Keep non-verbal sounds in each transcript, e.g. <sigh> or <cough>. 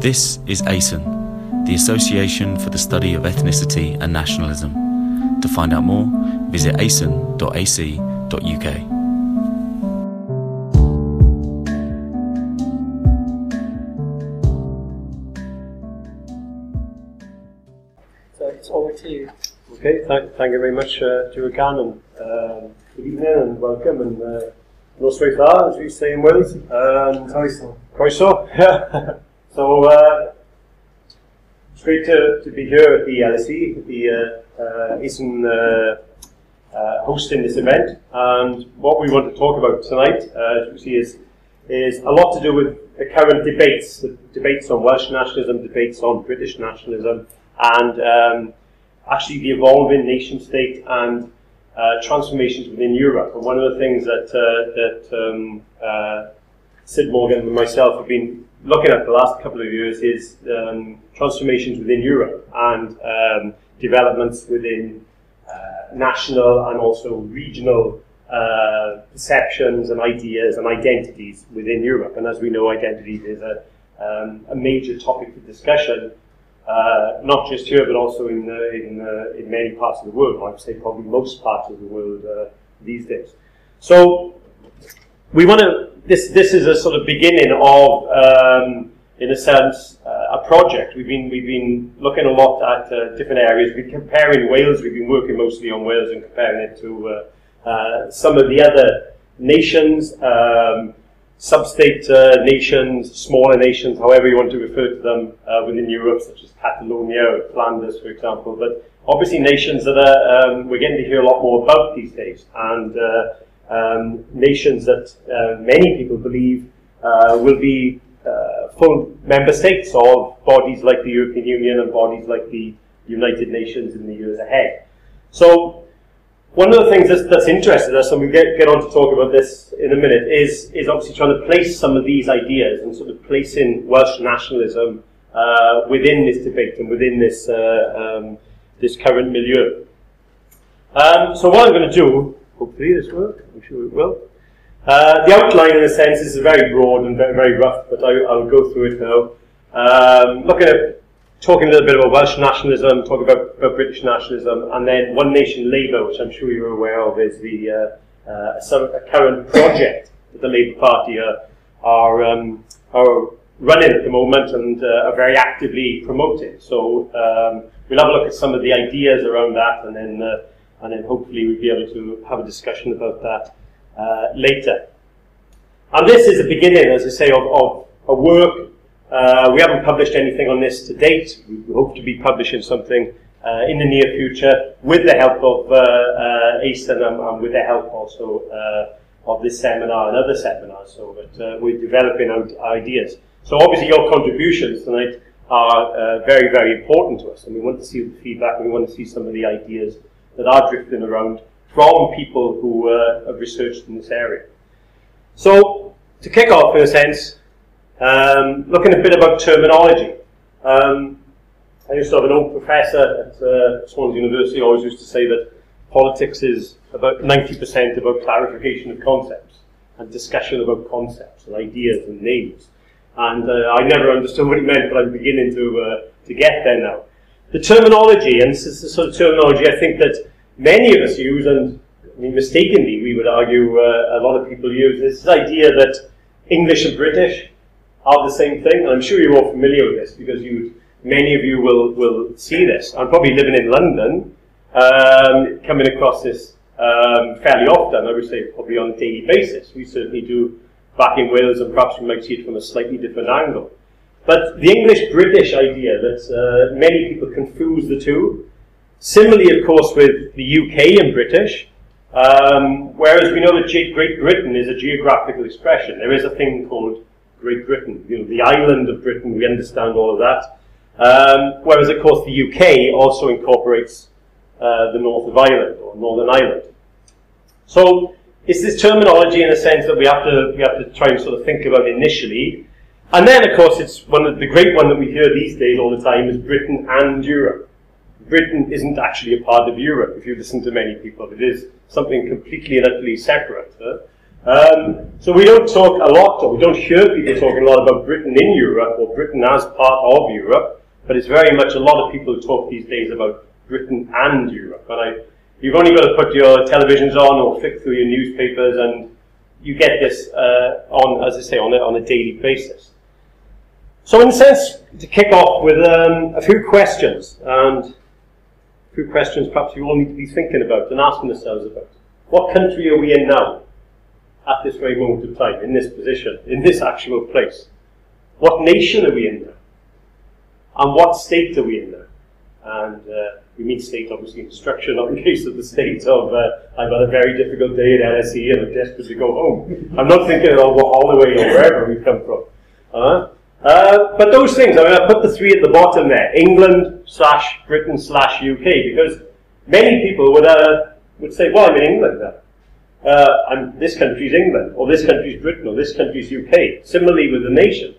This is ASEN, the Association for the Study of Ethnicity and Nationalism. To find out more, visit asen.ac.uk. So it's over to you. Okay, thank, thank you very much, uh, Stuart Gannon. Um, good evening and welcome, and uh, noswaith as we say in Wales. Um, Croeso. Croeso. So, uh, it's great to, to be here at the LSE, the uh, uh, ASEN uh, uh, hosting this event. And what we want to talk about tonight, uh, as you see, is, is a lot to do with the current debates, the debates on Welsh nationalism, debates on British nationalism, and um, actually the evolving nation state and transformations within Europe. And one of the things that, that um, Sid Morgan and myself have been looking at the last couple of years is um, transformations within Europe and um, developments within uh, national and also regional uh, perceptions and ideas and identities within Europe. And as we know, identities is a, um, a major topic for discussion uh, not just here, but also in in, in many parts of the world. I would say probably most parts of the world uh, these days. So we want to. This this is a sort of beginning of, um, in a sense, uh, a project. We've been we've been looking a lot at uh, different areas. We've been comparing Wales. We've been working mostly on Wales and comparing it to some of the other nations. Um, sub-state uh, nations, smaller nations, however you want to refer to them uh, within Europe, such as Catalonia or Flanders, for example. But obviously nations that are, um, we're getting to hear a lot more about these days, and uh, um, nations that uh, many people believe uh, will be uh, full member states of bodies like the European Union and bodies like the United Nations in the years ahead. So one of the things that's, that's interested us, and we get, get on to talk about this in a minute, is, is obviously trying to place some of these ideas and sort of placing Welsh nationalism uh, within this debate and within this, uh, um, this current milieu. Um, so what I'm going to do, hopefully this works, I'm sure it will. Uh, the outline, in a sense, is very broad and very, very rough, but I, will go through it now. Um, looking at talking a little bit about Welsh nationalism, talking about, about British nationalism, and then One Nation Labour, which I'm sure you're aware of, is the uh, uh, a current project that the Labour Party are, are, um, are running at the moment and uh, are very actively promoting. So um, we'll have a look at some of the ideas around that, and then uh, and then hopefully we'll be able to have a discussion about that uh, later. And this is the beginning, as I say, of, of a work uh, we haven't published anything on this to date. We hope to be publishing something uh, in the near future with the help of uh, uh, ASEN and, and, with the help also uh, of this seminar and other seminars. So that uh, we're developing ideas. So obviously your contributions tonight are uh, very, very important to us, and we want to see the feedback. We want to see some of the ideas that are drifting around from people who have researched in this area. So to kick off, in a sense, um, looking a bit about terminology. Um, I used to have an old professor at uh, Swansea University always used to say that politics is about 90% about clarification of concepts and discussion about concepts and ideas and names. And uh, I never understood what he meant, but I'm beginning to, uh, to get there now. The terminology, and this is the sort of terminology I think that many of us use, and I mean, mistakenly, we would argue uh, a lot of people use, this idea that English and British are the same thing. And I'm sure you're all familiar with this because you, many of you will, will see this. I'm probably living in London, um, coming across this um, fairly often, I would say probably on a daily basis. We certainly do back in Wales and perhaps we might see it from a slightly different angle. But the English-British idea that uh, many people confuse the two, similarly of course with the UK and British, um, whereas we know that Great Britain is a geographical expression. There is a thing called Great Britain, you know, the island of Britain, we understand all of that. Um, whereas, of course, the UK also incorporates uh, the north of Ireland or Northern Ireland. So it's this terminology in a sense that we have to we have to try and sort of think about initially. And then, of course, it's one of the great one that we hear these days all the time is Britain and Europe. Britain isn't actually a part of Europe, if you listen to many people. It is something completely and utterly separate. Huh? Um, so we don't talk a lot, or we don't hear people talking a lot about Britain in Europe, or Britain as part of Europe, but it's very much a lot of people who talk these days about Britain and Europe. And I, you've only got to put your televisions on or flick through your newspapers, and you get this uh, on, as I say, on a, on a daily basis. So, in a sense, to kick off with um, a few questions, and a few questions perhaps you all need to be thinking about and asking yourselves about. What country are we in now? at this very moment of time, in this position, in this actual place? What nation are we in now? And what state are we in now? And uh, we mean state, obviously, instruction, not in case of the state of uh, I've had a very difficult day at LSE and I'm desperate to go home. I'm not thinking of Holloway or wherever we come from. Uh, uh, but those things, I mean, I put the three at the bottom there England slash Britain slash UK, because many people would, uh, would say, well, I'm in England now uh, I'm, this country's England, or this country's Britain, or this country's UK. Similarly with the nation,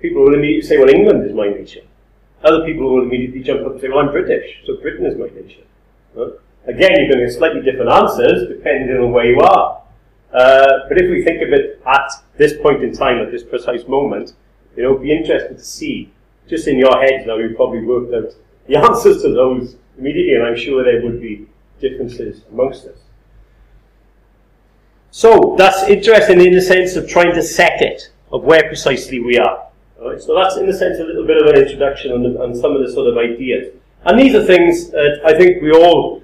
people will immediately say, well, England is my nation. Other people will immediately jump up and say, well, I'm British, so Britain is my nation. Again, you're going to get slightly different answers depending on where you are. Uh, but if we think of it at this point in time, at this precise moment, you know, it'd be interesting to see, just in your heads now, you've probably worked out the <laughs> answers to those immediately, and I'm sure there would be differences amongst us. So that's interesting in the sense of trying to set it, of where precisely we are. So that's in the sense a little bit of an introduction on, the, on some of the sort of ideas. And these are things that I think we all,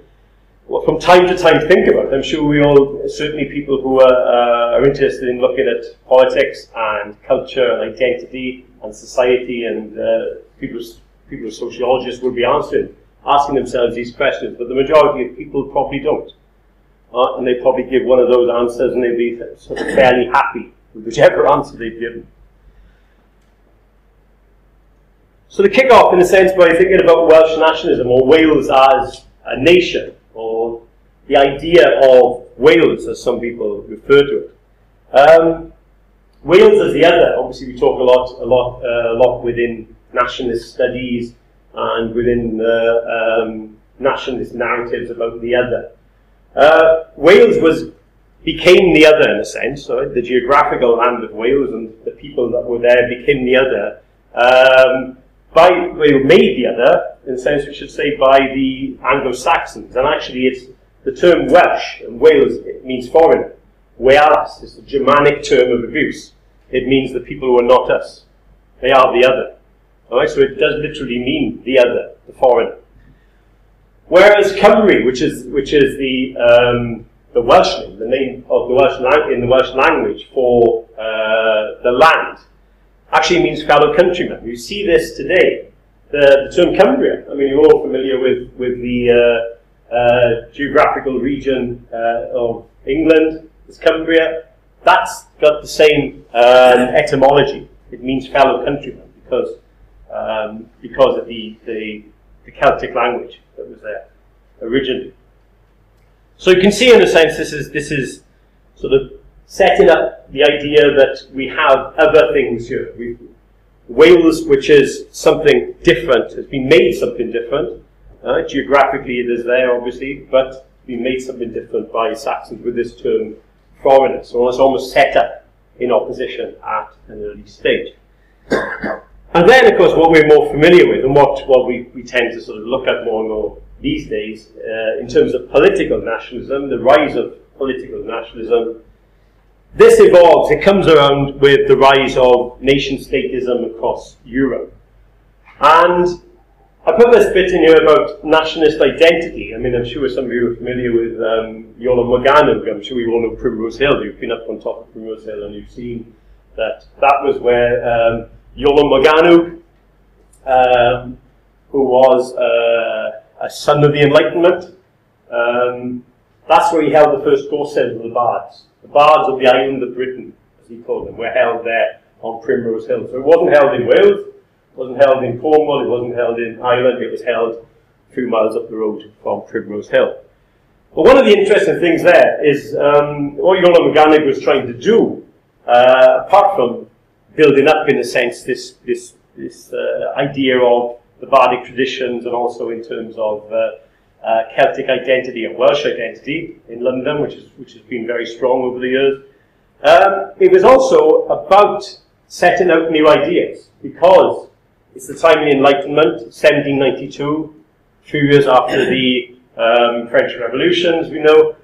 well, from time to time, think about. I'm sure we all, certainly people who are, uh, are interested in looking at politics and culture and identity and society and uh, people, people sociologists will be answering, asking themselves these questions, but the majority of people probably don't. Uh, and they'd probably give one of those answers and they'd be sort of fairly happy with whichever <laughs> answer they've given. So to kick off, in a sense, by thinking about Welsh nationalism or Wales as a nation, or the idea of Wales, as some people refer to it. Um, Wales as the other. Obviously, we talk a lot, a lot, uh, a lot within nationalist studies and within uh, um, nationalist narratives about the other. Uh, Wales was became the other in a sense. So the geographical land of Wales and the people that were there became the other. Um, by well, made the other in a sense we should say by the Anglo-Saxons, and actually it's the term Welsh and Wales it means foreigner. Wales is the Germanic term of abuse. It means the people who are not us. They are the other. Alright, so it does literally mean the other, the foreigner. Whereas Cymru, which is which is the um, the Welsh name, the name of the Welsh lang- in the Welsh language for uh, the land, actually means fellow countrymen. You see this today. The, the term Cumbria. I mean, you're all familiar with with the uh, uh, geographical region uh, of England. It's Cumbria. That's got the same um, etymology. It means fellow countrymen because um, because of the, the the Celtic language that was there originally. So you can see, in a sense, this is this is sort of setting up the idea that we have other things here. We, Wales, which is something different, has been made something different. Uh, geographically, it is there, obviously, but been made something different by Saxons with this term foreigner. So it's almost set up in opposition at an early stage. <coughs> And then, of course, what we're more familiar with and what, what we, we tend to sort of look at more and more these days uh, in terms of political nationalism, the rise of political nationalism, this evolves, it comes around with the rise of nation statism across Europe. And I put this bit in here about nationalist identity. I mean, I'm sure some of you are familiar with um, Iolo Morgannwg. I'm sure you all know Primrose Hill. You've been up on top of Primrose Hill and you've seen that that was where um, Iolo Morgannwg, um, who was uh, a son of the Enlightenment. Um, that's where he held the first Gorsedd of the bards. The bards of the island of Britain, as he called them, were held there on Primrose Hill. So it wasn't held in Wales, it wasn't held in Cornwall, it wasn't held in Ireland, it was held a few miles up the road from Primrose Hill. But one of the interesting things there is um, what Iolo Morgannwg was trying to do, uh, apart from building up, in a sense, this this this uh, idea of the bardic traditions, and also in terms of uh, uh, Celtic identity and Welsh identity in London, which is which has been very strong over the years. Um, it was also about setting out new ideas because it's the time of the Enlightenment, 1792, a few years after the um, French Revolution, as we know,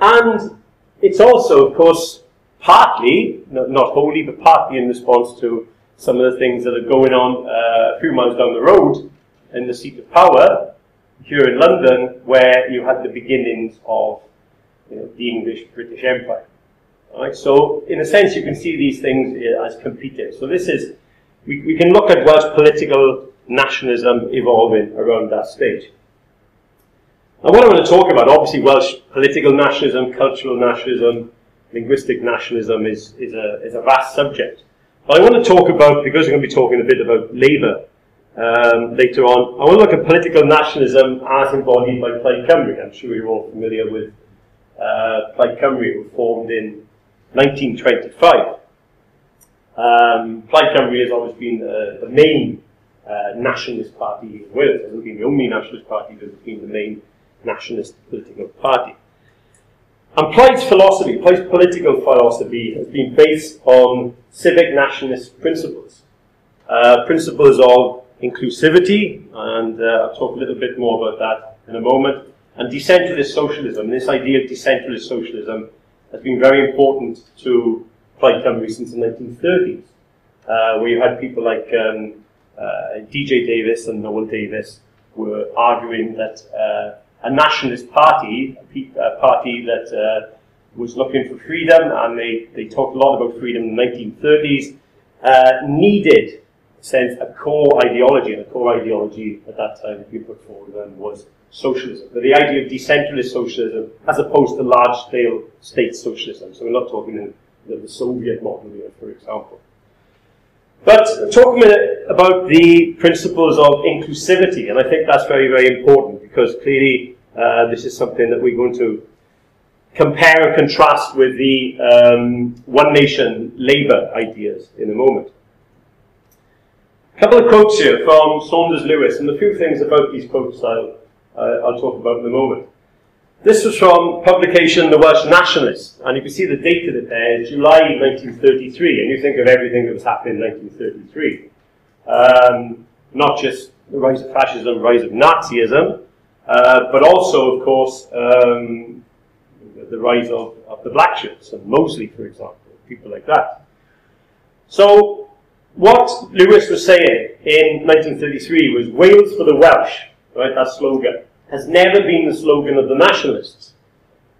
and it's also, of course, partly, not, wholly, but partly in response to some of the things that are going on uh, a few miles down the road in the seat of power here in London, where you had the beginnings of you know, the English British Empire. Right? So, in a sense, you can see these things uh, as competing. So, this is, we, we can look at Welsh political nationalism evolving around that stage. And what I want to talk about, obviously, Welsh political nationalism, cultural nationalism, linguistic nationalism is, is, a, is a vast subject. But I want to talk about, because I'm going to be talking a bit about Labour um, later on, I want to look at political nationalism as embodied by Plaid Cymru. I'm sure you're all familiar with uh, Plaid Cymru, formed in 1925. Um, Plaid Cymru has always been uh, the main uh, nationalist party in Wales. It hasn't been the only nationalist party, but it's been the main nationalist political party. And Plaid's philosophy, Plaid's political philosophy, has been based on civic nationalist principles. Uh, principles of inclusivity, and uh, I'll talk a little bit more about that in a moment, and decentralist socialism. This idea of decentralist socialism has been very important to Plaid Cymru since the 1930s, uh, where you had people like um, uh, DJ Davies and Noëlle Davies were arguing that uh, a nationalist party, a, party that uh, was looking for freedom, and they, they talked a lot about freedom in the 1930s, uh, needed, sense, a core ideology, and a core ideology at that time that we put forward then was socialism. But the idea of decentralist socialism as opposed to large-scale state socialism. So we're not talking in the, the Soviet model here, for example. But talk a minute about the principles of inclusivity, and I think that's very, very important because clearly uh, this is something that we're going to compare and contrast with the um, one nation labour ideas in a moment. Couple of quotes here from Saunders Lewis, and a few things about these quotes I'll, uh, I'll talk about in a moment. This was from publication The Welsh Nationalist, and you can see the date of it there, July 1933, and you think of everything that was happening in 1933. Um, not just the rise of fascism, rise of Nazism, uh, but also, of course, um, the rise of, of the black shirts, and Mosley, for example, people like that. So, what Lewis was saying in 1933 was Wales for the Welsh, right, that slogan has never been the slogan of the nationalists.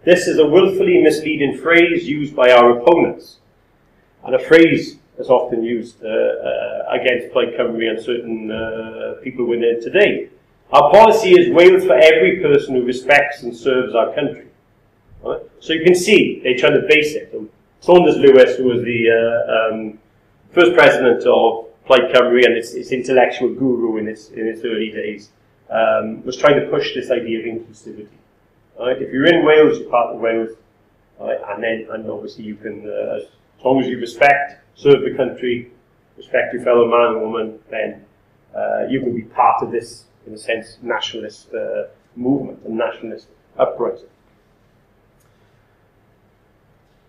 This is a willfully misleading phrase used by our opponents, and a phrase that's often used uh, uh, against Plaid Cymru and certain uh, people within today. Our policy is Wales for every person who respects and serves our country. Right? So you can see they're trying to base it. Saunders Lewis, who was the uh, um, first president of Plaid Cymru and its, its intellectual guru in its, in its early days, um, was trying to push this idea of inclusivity. Right? If you're in Wales, you're part of Wales, right? and then and obviously you can, uh, as long as you respect, serve the country, respect your fellow man and woman, then uh, you can be part of this, in a sense, nationalist uh, movement and nationalist uprising.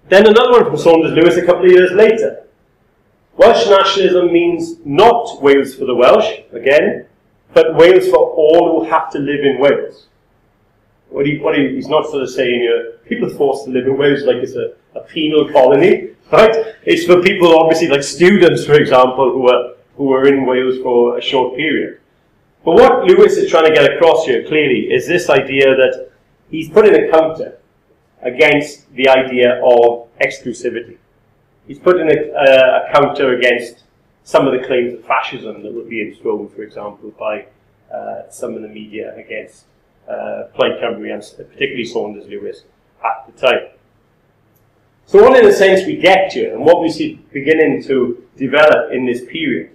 Then another one from Saunders Lewis a couple of years later. Welsh nationalism means not Wales for the Welsh, again, but Wales for all who have to live in Wales. What he, what he, he's not sort of saying uh, people are forced to live in Wales like it's a, a penal colony, right? It's for people, obviously, like students, for example, who are, who are in Wales for a short period. But what Lewis is trying to get across here, clearly, is this idea that he's putting a counter against the idea of exclusivity. He's putting a, a, a counter against some of the claims of fascism that were being thrown, for example, by uh, some of the media against uh, Plaid Cymru and particularly Saunders Lewis at the time. So what in a sense we get to, and what we see beginning to develop in this period,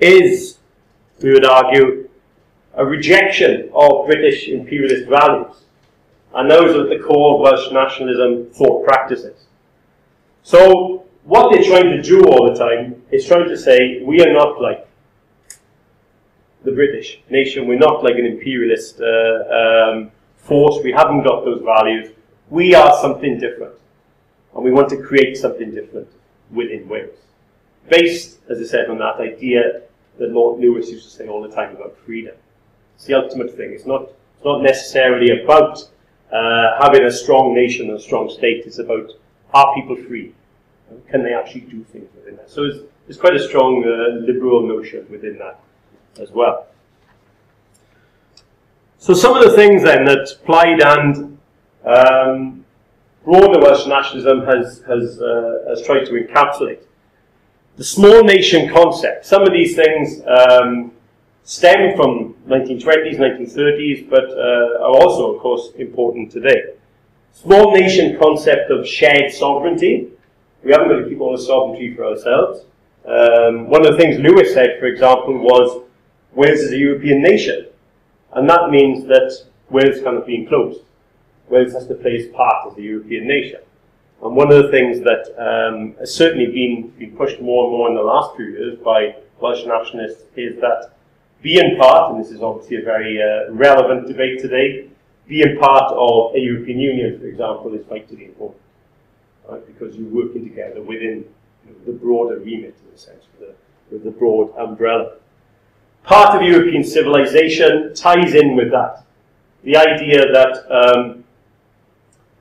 is, we would argue, a rejection of British imperialist values. And those at the core of Welsh nationalism thought practices. So what they're trying to do all the time is trying to say we are not like the British nation. We're not like an imperialist uh, um, force. We haven't got those values. We are something different. and we want to create something different within Wales. Based, as I said, on that idea that Lord Lewis used to say all the time about freedom. It's the ultimate thing. It's not, it's not necessarily about uh, having a strong nation and a strong state. It's about are people free? Can they actually do things within that? So it's, it's quite a strong uh, liberal notion within that as well. So some of the things then that Plaid and um, broader Welsh nationalism has, has, uh, has tried to encapsulate. The small nation concept. Some of these things um, stem from 1920s, 1930s, but uh, are also, of course, important today. Small nation concept of shared sovereignty. We haven't got to keep all the sovereignty for ourselves. Um, one of the things Lewis said, for example, was Wales is a European nation. And that means that Wales cannot be enclosed. Wales has to play its part as a European nation. And one of the things that um, has certainly been, been pushed more and more in the last few years by Welsh nationalists is that being part, and this is obviously a very uh, relevant debate today, being part of a European Union, for example, is vitally important. Right? Because you're working together within the broader remit, in a sense, with the, with the broad umbrella. Part of European civilization ties in with that. The idea that um,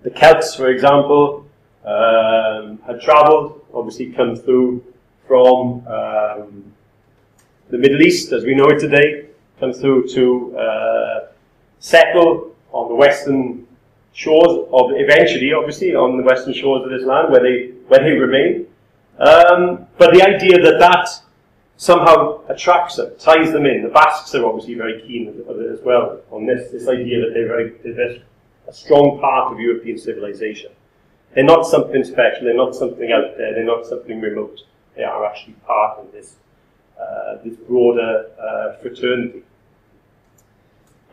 the Celts, for example, um, had travelled, obviously come through from um, the Middle East as we know it today, come through to uh, settle on the western shores of eventually, obviously, on the western shores of this land where they where they remain. Um, but the idea that that somehow attracts them, ties them in. The Basques are obviously very keen as well on this this idea that they're very they're a strong part of European civilization. They're not something special. They're not something out there. They're not something remote. They are actually part of this uh, this broader uh, fraternity.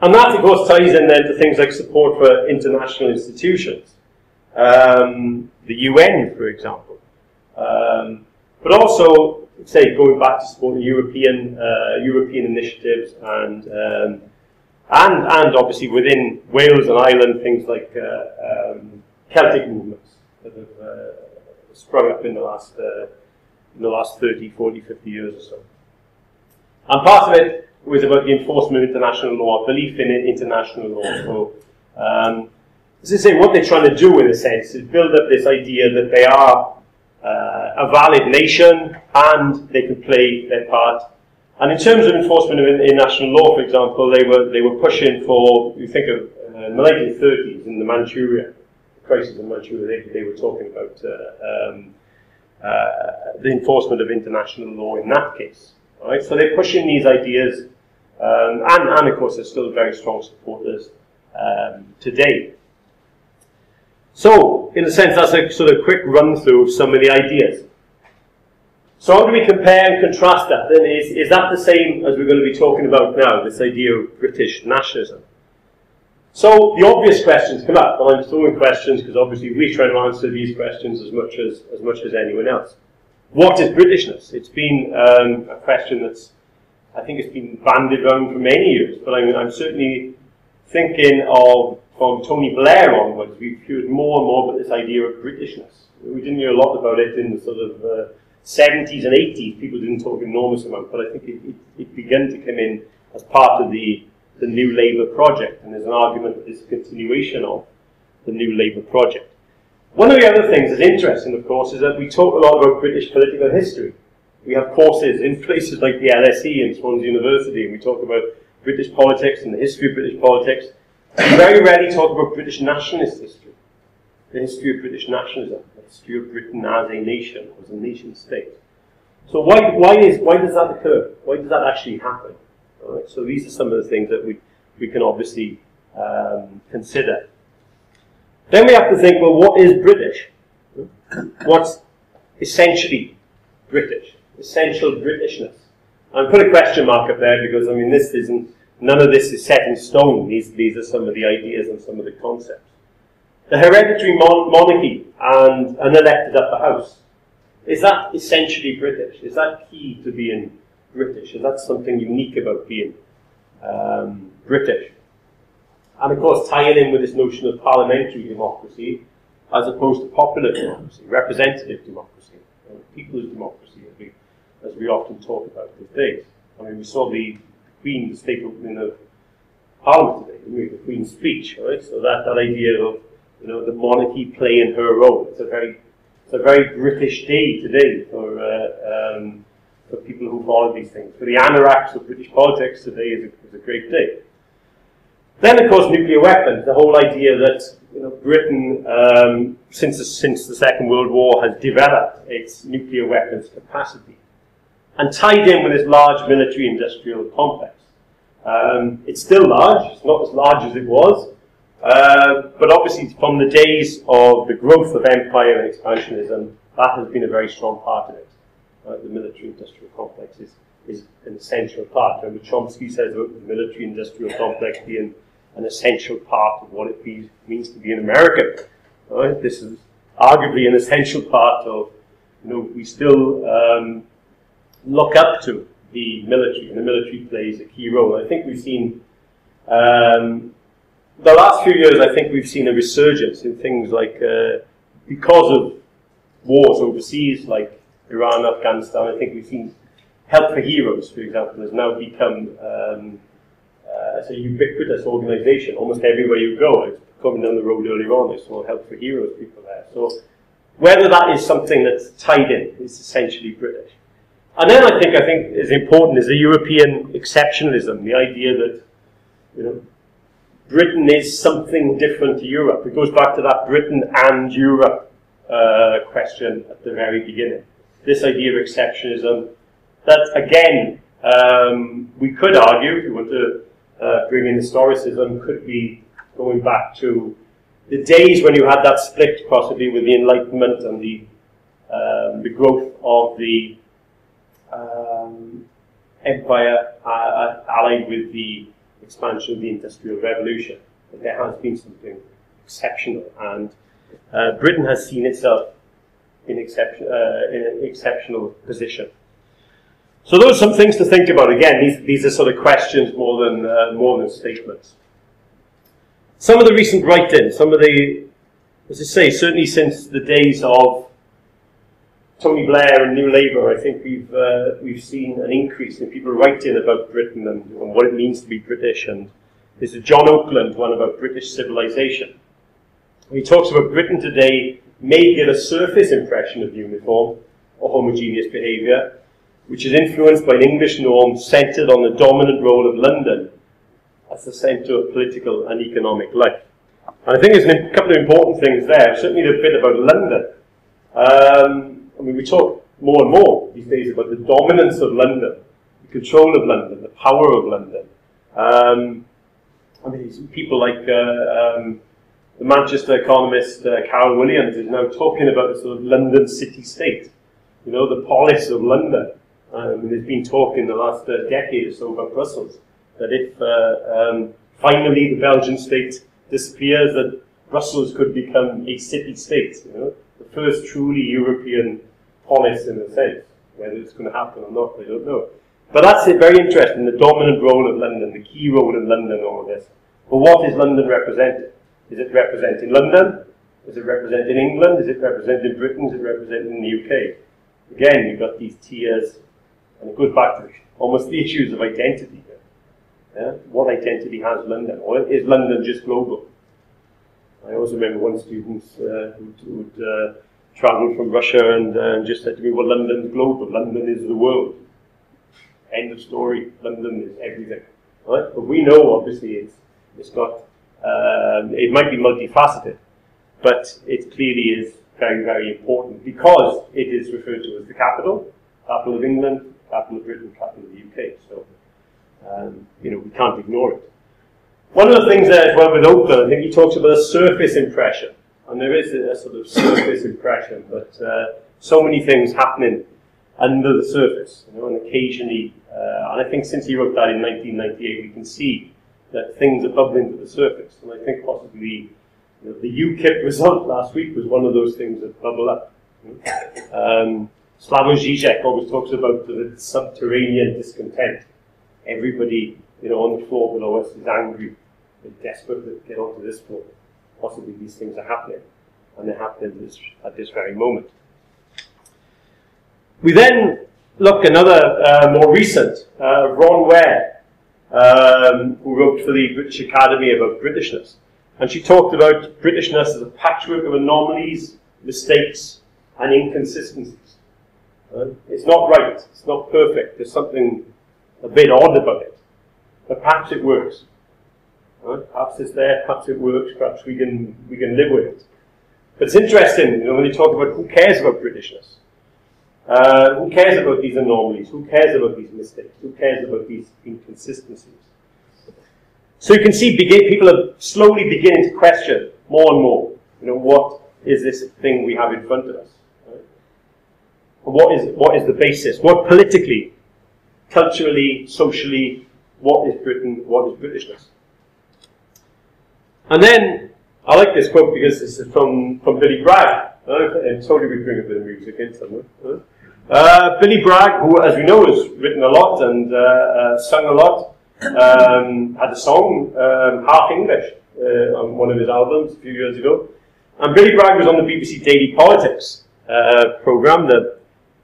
And that, of course, ties in then to things like support for international institutions, um, the UN, for example, um, but also, say, going back to supporting European uh, European initiatives and um, and and obviously within Wales and Ireland, things like uh, um, Celtic movements that have uh, sprung up in the last uh, in the last 30, 40, 50 years or so. And part of it was about the enforcement of international law, belief in international law. So, um, as I say, what they're trying to do, in a sense, is build up this idea that they are uh, a valid nation and they can play their part. And in terms of enforcement of international law, for example, they were they were pushing for. You think of uh, the 1930s in the Manchuria crisis in Manchuria, they, they were talking about uh, um, uh, the enforcement of international law in that case. Right? So they're pushing these ideas, um, and, and of course, they're still very strong supporters um, today. So, in a sense, that's a sort of quick run through of some of the ideas. So, how do we compare and contrast that? Then, is, is that the same as we're going to be talking about now, this idea of British nationalism? So, the obvious questions come up, and I'm throwing questions because obviously we try to answer these questions as much as, as much as anyone else. What is Britishness? It's been um, a question that's, I think it's been bandied around for many years, but I'm, I'm certainly thinking of, from Tony Blair onwards, we've heard more and more about this idea of Britishness. We didn't hear a lot about it in the sort of uh, 70s and 80s. People didn't talk enormous amount, but I think it, it, it began to come in as part of the, the New Labour project, and there's an argument that it's a continuation of the New Labour project. One of the other things that's interesting, of course, is that we talk a lot about British political history. We have courses in places like the LSE and Swansea University, and we talk about British politics and the history of British politics. We very rarely talk about British nationalist history, the history of British nationalism, the history of Britain as a nation, as a nation state. So why, why, is, why does that occur? Why does that actually happen? So these are some of the things that we, we can obviously um, consider. Then we have to think, well, what is British? What's essentially British? Essential Britishness. I put a question mark up there because, I mean, this isn't, none of this is set in stone. These, these are some of the ideas and some of the concepts. The hereditary mon- monarchy and an elected upper house. Is that essentially British? Is that key to being British? Is that something unique about being um, British? And of course, tying in with this notion of parliamentary democracy, as opposed to popular democracy, representative democracy, people's democracy, as we, as we often talk about these days. I mean, we saw the Queen, the state opening of Parliament today, we? the Queen's speech, right? So that, that idea of you know the monarchy playing her role, it's a very it's a very British day today for uh, um, for people who follow these things. For the anoraks of British politics, today is a, is a great day. Then, of course, nuclear weapons. The whole idea that you know, Britain, um, since, the, since the Second World War, has developed its nuclear weapons capacity. And tied in with this large military industrial complex. Um, it's still large, it's not as large as it was, uh, but obviously from the days of the growth of empire and expansionism, that has been a very strong part of it. Right? The military industrial complex is, is an essential part. And Chomsky says about the military industrial complex being an essential part of what it be, means to be an American. Right? This is arguably an essential part of, you know, we still um, look up to the military, and the military plays a key role. I think we've seen, um, the last few years, I think we've seen a resurgence in things like, uh, because of wars overseas, like Iraq, Afghanistan, I think we've seen Help for Heroes, for example, has now become um, uh, it's a ubiquitous organization. Almost everywhere you go, it's coming down the road earlier on, I saw Help for Heroes people there. So whether that is something that's tied in is essentially British. And then I think I think is important is the European exceptionalism, the idea that you know Britain is something different to Europe. It goes back to that Britain and Europe uh, question at the very beginning. This idea of exceptionalism, that again, um, we could argue, if you want to uh, bringing historicism could be going back to the days when you had that split possibly with the Enlightenment and the, um, the growth of the um, empire uh, uh, allied with the expansion of the Industrial Revolution. But there has been something exceptional, and uh, Britain has seen itself in, exception, uh, in an exceptional position. So those are some things to think about. Again, these, these are sort of questions more than, uh, more than statements. Some of the recent writings, some of the, as I say, certainly since the days of Tony Blair and New Labour, I think we've, uh, we've seen an increase in people writing about Britain and, and what it means to be British. And there's a John Oakland one about British civilization. He talks about Britain today may give a surface impression of uniform or homogeneous behaviour, which is influenced by an English norm centred on the dominant role of London as the centre of political and economic life. And I think there's a couple of important things there, certainly the bit about London. Um, I mean, we talk more and more these days about the dominance of London, the control of London, the power of London. Um, I mean, people like uh, um, the Manchester economist uh, Karel Williams is now talking about the sort of London city-state, you know, the polis of London. Um, there's been talk in the last uh, decade or so about Brussels that if uh, um, finally the Belgian state disappears, that Brussels could become a city-state. You know, the first truly European polis in a sense. Whether it's going to happen or not, I don't know. But that's it, very interesting. The dominant role of London, the key role in London, all of this. But what is London representing? Is it representing London? Is it representing England? Is it representing Britain? Is it representing the UK? Again, you've got these tiers and it goes back to almost the issues of identity. Yeah? What identity has London? Or is London just global? I also remember one student uh, who would uh, travel from Russia and uh, just said to me, well, London's global. London is the world. End of story. London is everything. Right? But we know, obviously, it's, it's got, um, it might be multifaceted, but it clearly is very, very important because it is referred to as the capital, capital of England, capital of Britain, capital of the UK. So, um, you know, we can't ignore it. One of the things there as well with Oakland, I think he talks about a surface impression. And there is a, a sort of surface impression, but uh, so many things happening under the surface, you know, and occasionally, uh, and I think since he wrote that in 1998, we can see that things are bubbling to the surface. And I think possibly you know, the UKIP result <laughs> last week was one of those things that bubble up. Um, Slavoj Žižek always talks about the subterranean discontent. Everybody, you know, on the floor below us is angry. They're desperate to get onto this floor. Possibly these things are happening. and they're happening at this, at this very moment. We then look another uh, more recent, uh, Vron Ware, um, who wrote for the British Academy about Britishness. And she talked about Britishness as a patchwork of anomalies, mistakes, and inconsistencies. Uh, it's not right, it's not perfect, there's something a bit odd about it. But perhaps it works. Uh, perhaps it's there, perhaps it works, perhaps we can, we can live with it. But it's interesting, you know, when you talk about who cares about Britishness. Uh, who cares about these anomalies? Who cares about these mistakes? Who cares about these inconsistencies? So you can see begin, people are slowly beginning to question more and more. You know, what is this thing we have in front of us? Right? What is what is the basis? What politically, culturally, socially, what is Britain? What is Britishness? And then I like this quote because this is from, from Billy Bragg. Uh, and totally we bring a bit of music in somewhere. Uh, uh, Billy Bragg, who, as we know, has written a lot and uh, uh, sung a lot, um, had a song, um, Half English, uh, on one of his albums a few years ago. And Billy Bragg was on the BBC Daily Politics uh, programme that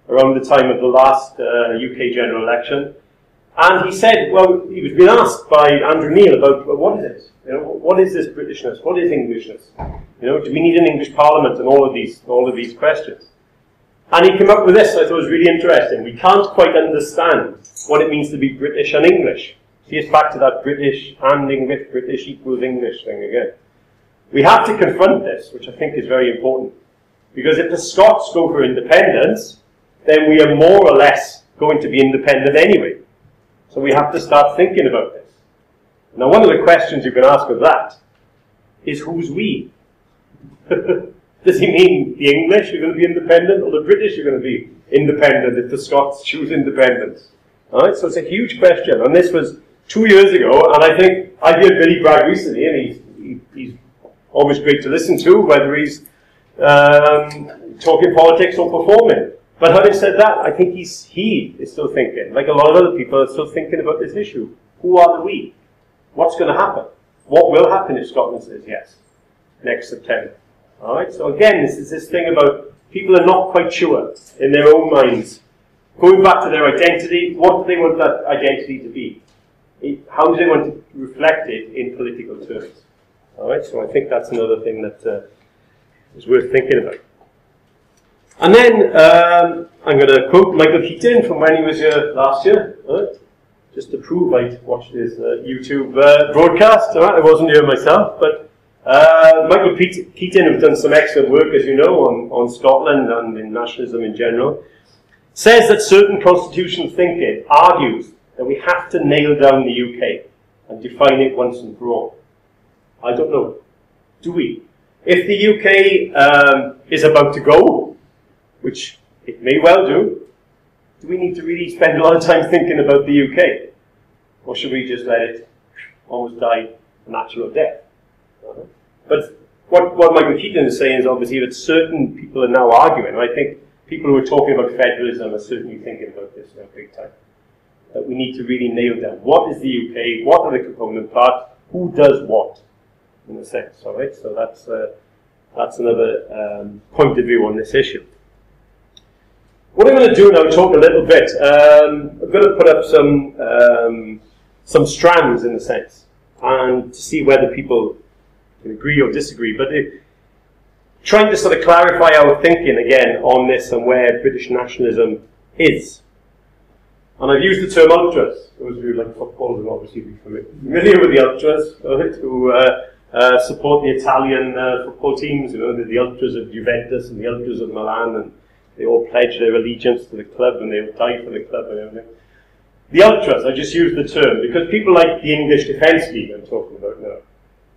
around the time of the last UK general election. And he said, well, he was being asked by Andrew Neil about well, what is it? You know, what is this Britishness? What is Englishness? You know, do we need an English Parliament and all of these all of these questions? And he came up with this, I thought was really interesting. We can't quite understand what it means to be British and English. See, it's back to that British and English, British equals English thing again. We have to confront this, which I think is very important. Because if the Scots go for independence, then we are more or less going to be independent anyway. So we have to start thinking about this. Now, one of the questions you can ask of that is who's we? <laughs> Does he mean the English are going to be independent or the British are going to be independent if the Scots choose independence? Alright, so it's a huge question. And this was two years ago, and I think I heard Billy Bragg recently, and he's, he, he's always great to listen to, whether he's um, talking politics or performing. But having said that, I think he's, he is still thinking, like a lot of other people are still thinking about this issue. Who are the we? What's going to happen? What will happen if Scotland says yes next September? All right. So again, this is this thing about people are not quite sure in their own minds. Going back to their identity, what do they want that identity to be? How do they want to reflect it in political terms? All right. So I think that's another thing that uh, is worth thinking about. And then um, I'm going to quote Michael Keating from when he was here last year, right? Just to prove I watched his uh, YouTube uh, broadcast. Right? I wasn't here myself, but uh, Michael Keating, who's done some excellent work, as you know, on, on Scotland and in nationalism in general, says that certain constitutional thinking argues that we have to nail down the UK and define it once and for all. I don't know. Do we? If the UK um, is about to go, which it may well do, do we need to really spend a lot of time thinking about the UK? Or should we just let it almost die a natural death? But what, what Michael Keating is saying is obviously that certain people are now arguing, and I think people who are talking about federalism are certainly thinking about this now big time. That we need to really nail down what is the UK, what are the component parts, who does what, in a sense. All right, so that's uh, that's another um, point of view on this issue. What I'm going to do now, talk a little bit. Um, I'm going to put up some um, some strands, in a sense, and to see whether people can agree or disagree. But it, trying to sort of clarify our thinking again on this and where British nationalism is. And I've used the term ultras. Those of you who like football will obviously be familiar with the ultras, right, who uh, uh, support the Italian uh, football teams. You know, the, the ultras of Juventus and the ultras of Milan, and they all pledge their allegiance to the club and they will die for the club and everything. The ultras, I just use the term because people like the English Defence League I'm talking about now.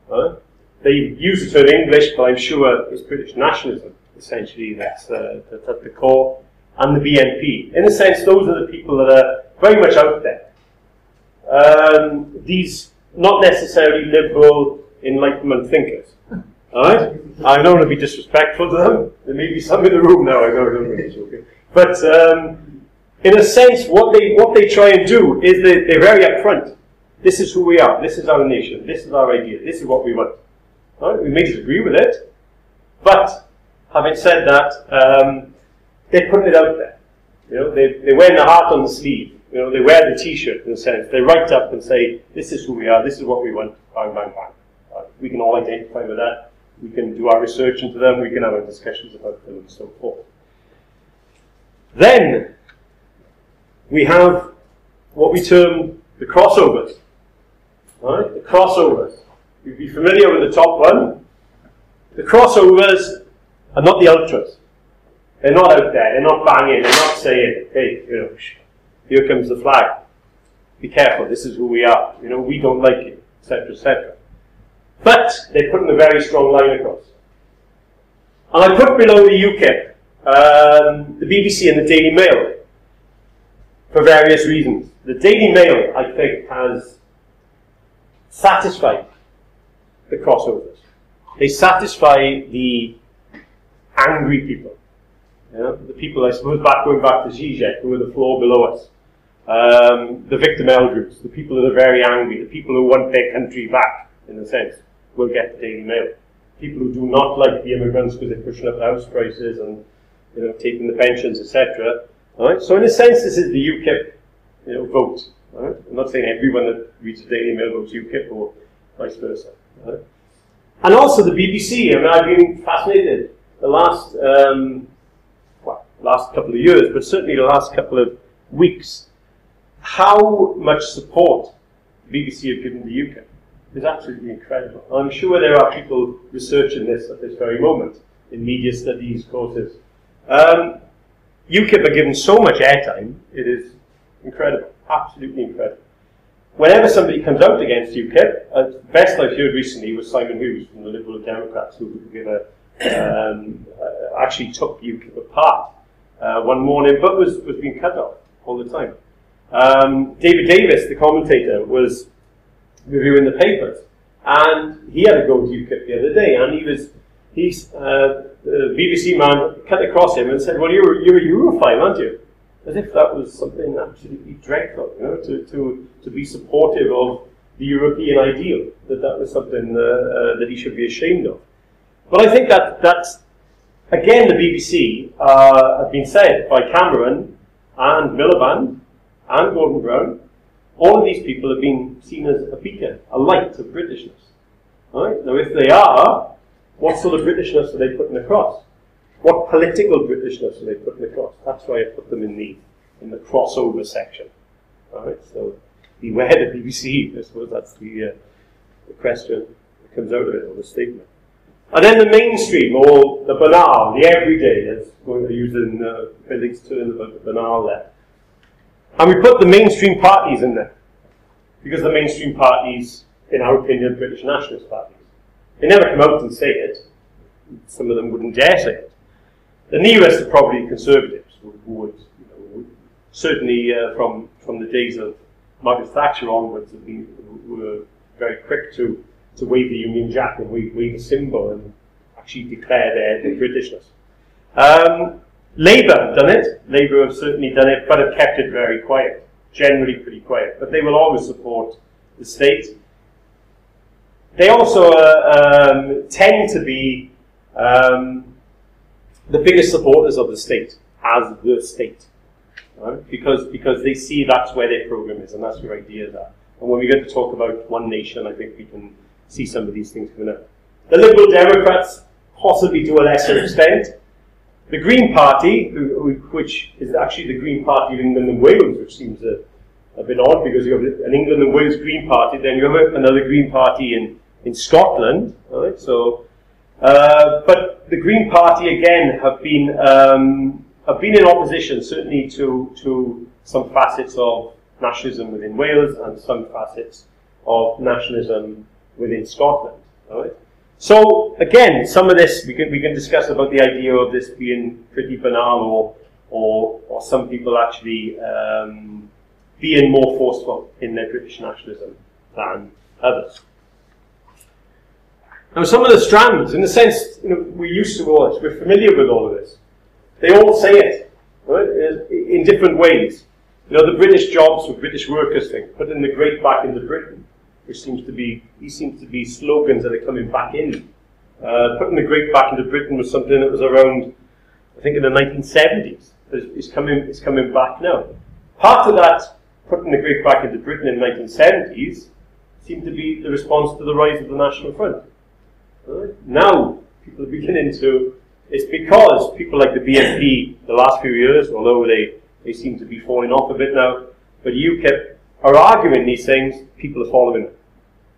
Right? They use the term English, but I'm sure it's British nationalism, essentially, that's, uh, that's at the core, and the BNP. In a sense, those are the people that are very much out there. Um, these not necessarily liberal Enlightenment thinkers. Alright? I don't want to be disrespectful to them. There may be some in the room now, I don't know, joking. But um, in a sense, what they, what they try and do is they, they're very upfront. This is who we are. This is our nation. This is our idea. This is what we want. Right? We may disagree with it, but having said that, um, they're putting it out there. You know, they, they wear the heart on the sleeve. You know, they wear the T-shirt in a sense. They write up and say, "This is who we are. This is what we want." Bang, bang, bang. Uh, we can all identify with that. We can do our research into them. We can have our discussions about them and so forth. Then we have what we term the crossovers. Right? The crossovers. You'd be familiar with the top one. The crossovers are not the ultras. They're not out there. They're not banging. They're not saying, "Hey, you know, here comes the flag. Be careful. This is who we are. You know, we don't like you, etc., etc." But they're putting a very strong line across. And I put below the UKIP um, the BBC and the Daily Mail for various reasons. The Daily Mail, I think, has satisfied the crossovers. They satisfy the angry people. You know, the people, I suppose, back going back to Zizek, who are the floor below us. Um, the victim elders, the people that are very angry, the people who want their country back, in a sense, will get the Daily Mail. People who do not like the immigrants because they're pushing up house prices and you know, taking the pensions, etc. So in a sense, this is the UKIP you know, vote. I'm not saying everyone that reads the Daily Mail votes UKIP or vice versa. And also the BBC. I mean, I've been fascinated the last um, well, last couple of years, but certainly the last couple of weeks, how much support the BBC have given the UKIP is absolutely incredible. I'm sure there are people researching this at this very moment in media studies courses um, UKIP are given so much airtime, it is incredible, absolutely incredible. Whenever somebody comes out against UKIP, uh, the best I've heard recently was Simon Hughes from the Liberal Democrats, who a, um, uh, actually took UKIP apart uh, one morning, but was, was being cut off all the time. Um, David Davis, the commentator, was reviewing the papers, and he had a go at UKIP the other day, and he was he's uh, the BBC man cut across him and said, "Well, you're you're a Europhile, aren't you?" As if that was something absolutely dreadful, you know, to to to be supportive of the European ideal. That that was something uh, uh, that he should be ashamed of. But I think that that's again the BBC uh, have been said by Cameron and Miliband and Gordon Brown. All of these people have been seen as a beacon, a light of Britishness. Right? Now, if they are, what sort of Britishness are they putting across? What political Britishness are they putting across? That's why I put them in the in the crossover section. Right, so beware the BBC. I suppose that's the, uh, the question that comes out of it, or the statement. And then the mainstream, or the banal, the everyday, as going to use in uh, Billig's term about the banal there. And we put the mainstream parties in there. Because the mainstream parties, in our opinion, British nationalist parties. They never come out and say it. Some of them wouldn't dare say it. The nearest are probably conservatives who, would, you know, would certainly uh, from from the days of Margaret Thatcher onwards, have been, were very quick to, to wave the Union Jack and wave, wave a symbol and actually declare their, their Britishness. Um, Labour have done it. Labour have certainly done it, but have kept it very quiet, generally pretty quiet. But they will always support the state they also uh, um, tend to be um, the biggest supporters of the state as the state, right? because because they see that's where their program is and that's where ideas are. And when we get to talk about one nation, I think we can see some of these things coming up. The Liberal Democrats possibly to a lesser extent. The Green Party, which is actually the Green Party of England and Wales, which seems a, a bit odd because you have an England and Wales Green Party, then you have another Green Party in in Scotland. Right? So, uh, but the Green Party again have been um, have been in opposition certainly to to some facets of nationalism within Wales and some facets of nationalism within Scotland. Right? So again, some of this we can we can discuss about the idea of this being pretty banal or or, or some people actually um, being more forceful in their British nationalism than others. Now, some of the strands, in the sense, you know, we're used to all this, we're familiar with all of this. They all say it, right, in different ways. You know, the British jobs for British workers thing, putting the great back into Britain, which seems to be, these seem to be slogans that are coming back in Uh, putting the Great back into Britain was something that was around, I think, in the 1970s. It's, it's coming, it's coming back now. Part of that, putting the Great back into Britain in the 1970s, seemed to be the response to the rise of the National Front. Right? Now, people are beginning to, it's because people like the BNP, the last few years, although they, they seem to be falling off a bit now, but UKIP are arguing these things, people are following them.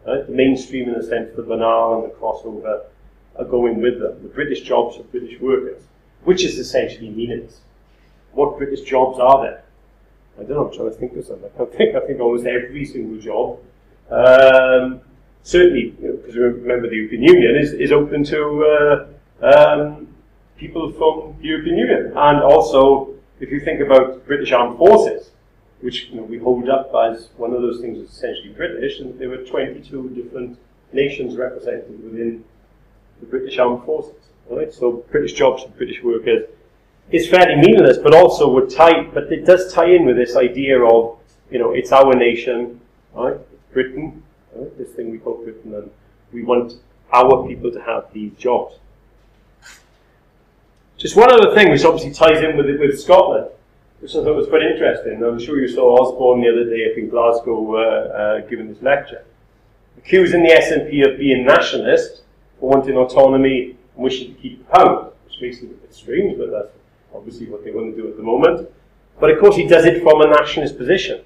Right? The mainstream, in the sense, the banal and the crossover are going with them. The British jobs of British workers, which is essentially meaningless. What British jobs are there? I don't know, I'm trying to think of something. I think, I think almost every single job, um, certainly, because you know, remember the European Union is, is open to uh, um, people from the European Union. And also, if you think about British Armed Forces, which you know, we hold up as one of those things that's essentially British, and there were 22 different nations represented within the British Armed Forces. Right? So British jobs and British workers is fairly meaningless, but also would tie, but it does tie in with this idea of, you know, it's our nation, right? Britain, right? this thing we call Britain, and we want our people to have these jobs. Just one other thing, which obviously ties in with with Scotland, which I thought was quite interesting. I'm sure you saw Osborne the other day up in Glasgow uh, uh, giving this lecture, accusing the SNP of being nationalist for wanting autonomy and wishing to keep the pound, which makes it a bit strange, but that's obviously what they want to do at the moment. But of course, he does it from a nationalist position.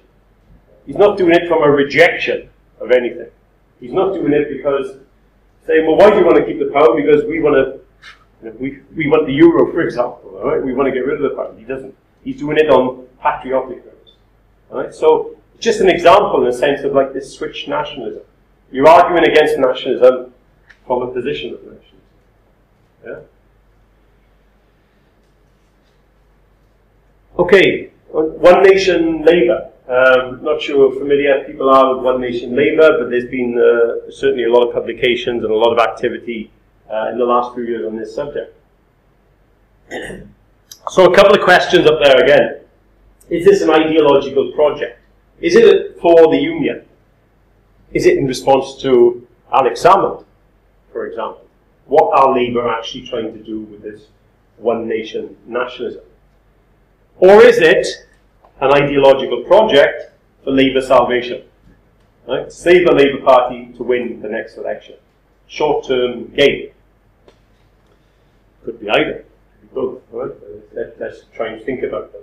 He's not doing it from a rejection of anything. He's not doing it because saying, well, why do you want to keep the pound? Because we want to, you know, we, we want the euro, for example, all right? We want to get rid of the pound. He doesn't. He's doing it on patriotic grounds. Right? So, just an example in the sense of like this switch nationalism. You're arguing against nationalism from a position of nationalism. Yeah? Okay, One Nation Labour. Um, not sure how familiar people are with One Nation Labour, but there's been uh, certainly a lot of publications and a lot of activity uh, in the last few years on this subject. <clears throat> So a couple of questions up there again. Is this an ideological project? Is it for the Union? Is it in response to Alex Salmond, for example? What are Labour actually trying to do with this one nation nationalism? Or is it an ideological project for Labour salvation? Right? Save the Labour Party to win the next election. Short term gain. Could be either. Be both. Right? Let, us try and think about them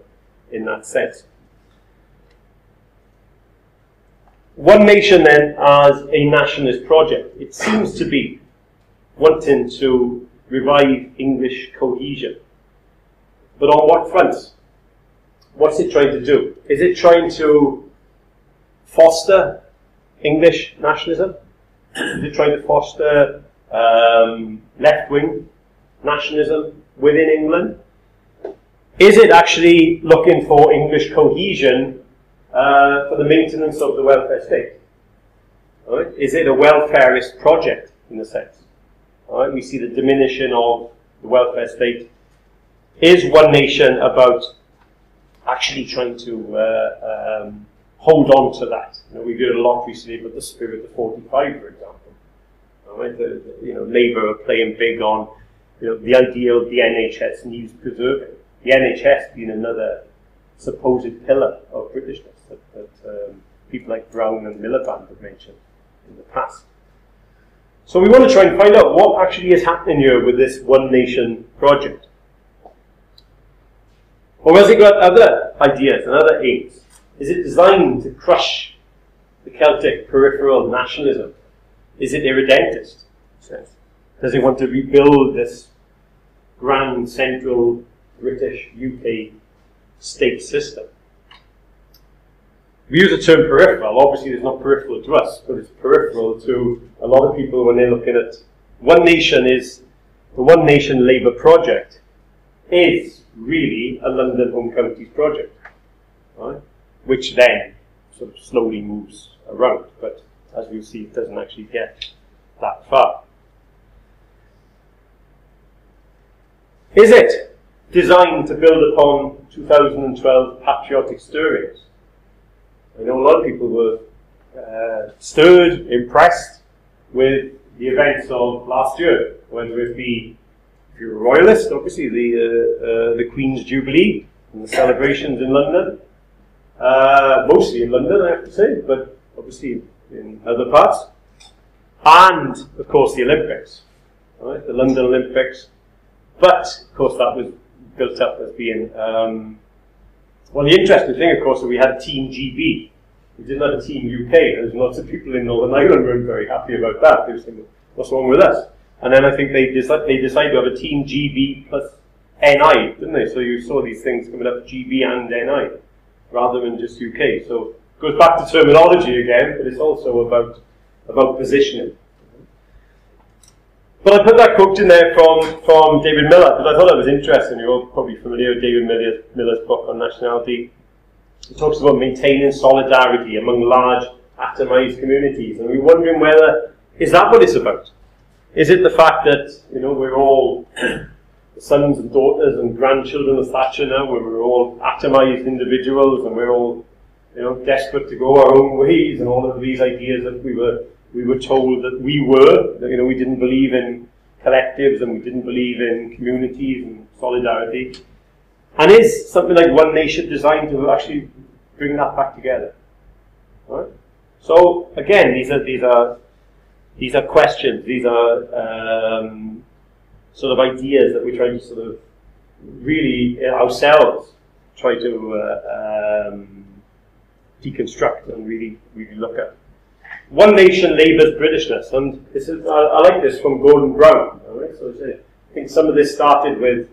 in that sense. One Nation, then, as a nationalist project, it seems to be wanting to revive English cohesion. But on what fronts? what's it trying to do? Is it trying to foster English nationalism? Is it trying to foster um, left wing nationalism within England? Is it actually looking for English cohesion uh, for the maintenance of the welfare state? Right? Is it a welfareist project in a sense? We see the diminishing of the welfare state. Is one nation about actually trying to uh, um, hold on to that. You know, we've heard a lot recently about the spirit of 45, for example. The, the, you know, Labour are playing big on you know, the idea of the NHS needs preserving. The NHS being another supposed pillar of Britishness that, that um, people like Brown and Miliband have mentioned in the past. So we want to try and find out what actually is happening here with this One Nation project. Or has it got other ideas and other aims? Is it designed to crush the Celtic peripheral nationalism? Is it irredentist? Does it want to rebuild this grand central British UK state system? We use the term peripheral. Obviously, it's not peripheral to us, but it's peripheral to a lot of people when they're looking at One Nation is the One Nation Labour project is really a London Home Counties project, right? which then sort of slowly moves around, but as we'll see, it doesn't actually get that far. Is it designed to build upon 2012 patriotic stirrings? I know a lot of people were uh, stirred, impressed with the events of last year, whether it be, if you're a royalist, obviously the, uh, uh, the Queen's Jubilee and the celebrations in London, uh, mostly in London, I have to say, but obviously in other parts, and of course the Olympics, right? the London Olympics. But of course that was built up as being um, well. The interesting thing, of course, is we had Team GB. We didn't have a Team UK. There's lots of people in Northern Ireland weren't very happy about that. They were saying, "What's wrong with us?" And then I think they decided they decided to have a Team GB plus NI, didn't they? So you saw these things coming up GB and NI rather than just UK. So it goes back to terminology again, but it's also about about positioning. But I put that quote in there from, from David Miller because I thought that was interesting. You're all probably familiar with David Miller's, Miller's book on nationality. He talks about maintaining solidarity among large atomized communities, and we're wondering whether is that what it's about? Is it the fact that you know we're all <clears throat> sons and daughters and grandchildren of Thatcher now, where we're all atomized individuals and we're all you know desperate to go our own ways, and all of these ideas that we were we were told that we were, that, you know, we didn't believe in collectives and we didn't believe in communities and solidarity. And is something like One Nation designed to actually bring that back together? Right? So again, these are these are these are questions. These are um, sort of ideas that we try to sort of really ourselves try to uh, um, deconstruct and really really look at. One nation labours Britishness, and this is, I, I like this from Gordon Brown. Right? So I think some of this started with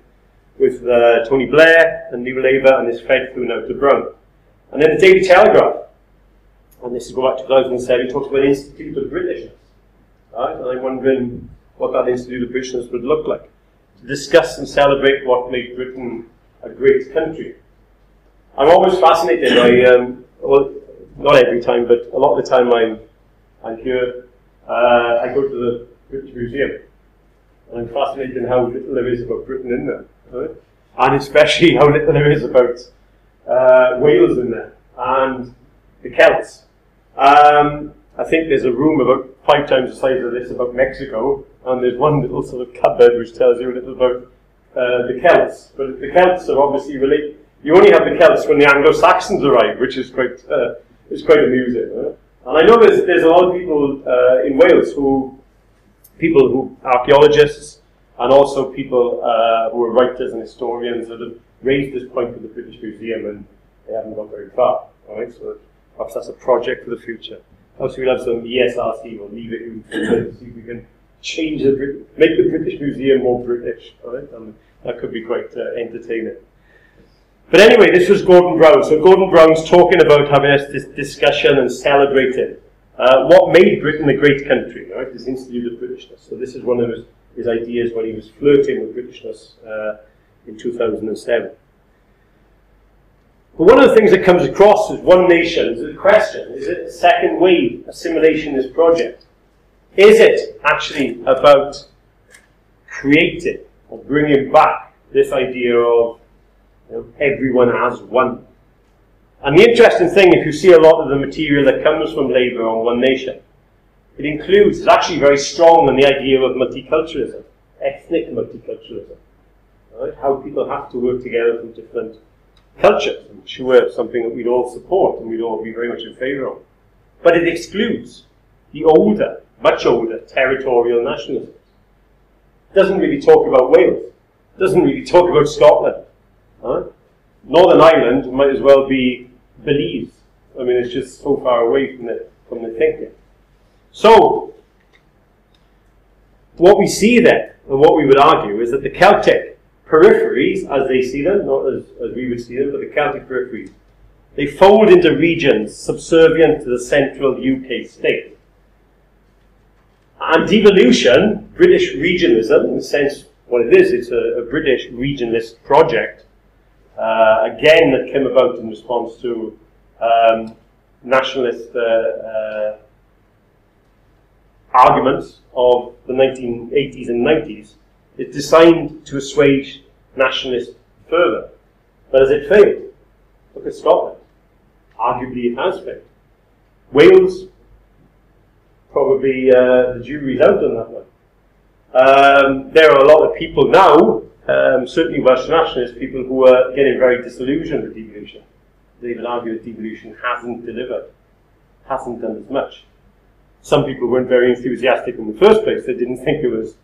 with uh, Tony Blair and New Labour, and this fed through now to Brown. And then the Daily Telegraph, and this is going back to 2007, talks about the Institute of Britishness. Right? And I'm wondering what that Institute of Britishness would look like. To discuss and celebrate what made Britain a great country. I'm always fascinated by, um, well, not every time, but a lot of the time I'm and here uh, I go to the British Museum. And I'm fascinated in how little there is about Britain in there. Right? And especially <laughs> how little there is about uh, Wales in there and the Celts. Um, I think there's a room about five times the size of this about Mexico, and there's one little sort of cupboard which tells you a little about uh, the Celts. But the Celts are obviously related. You only have the Celts when the Anglo-Saxons arrive, which is quite uh, quite amusing. And I know there's, there's a lot of people uh, in Wales who, people who, archaeologists, and also people uh, who are writers and historians that have raised this point with the British Museum and they haven't got very far. Right? So perhaps that's a project for the future. Perhaps we'll have some ESRC, we'll leave it in to see if we can change the, make the British Museum more British. Right? And that could be quite uh, entertaining. But anyway, this was Gordon Brown. So Gordon Brown's talking about having this discussion and celebrating uh, what made Britain a great country, right? This Institute of Britishness. So this is one of his, his ideas when he was flirting with Britishness uh, in 2007. But one of the things that comes across is one nation is the question, is it a second wave assimilationist project? Is it actually about creating or bringing back this idea of know, everyone has one. And the interesting thing, if you see a lot of the material that comes from Labour on One Nation, it includes, it's actually very strong in the idea of multiculturalism, ethnic multiculturalism. Right? How people have to work together from different cultures. I'm sure something that we'd all support and we'd all be very much in favour of. But it excludes the older, much older territorial nationalism. Doesn't really talk about Wales. Doesn't really talk about Scotland. Huh? Northern Ireland might as well be Belize. I mean, it's just so far away from the, from the thinking. So, what we see there, and what we would argue, is that the Celtic peripheries, as they see them, not as, as we would see them, but the Celtic peripheries, they fold into regions subservient to the central UK state. And devolution, British regionalism, in the sense what it is, it's a, a British regionalist project, uh, again, that came about in response to um, nationalist uh, uh, arguments of the 1980s and 90s, is designed to assuage nationalists further. But has it failed? Look at Scotland. Arguably, it has failed. Wales, probably uh, the jury's out on that one. Um, there are a lot of people now, um, certainly Welsh nationalists, people who are getting very disillusioned with devolution. They would argue that devolution hasn't delivered, hasn't done as much. Some people weren't very enthusiastic in the first place. They didn't think it was,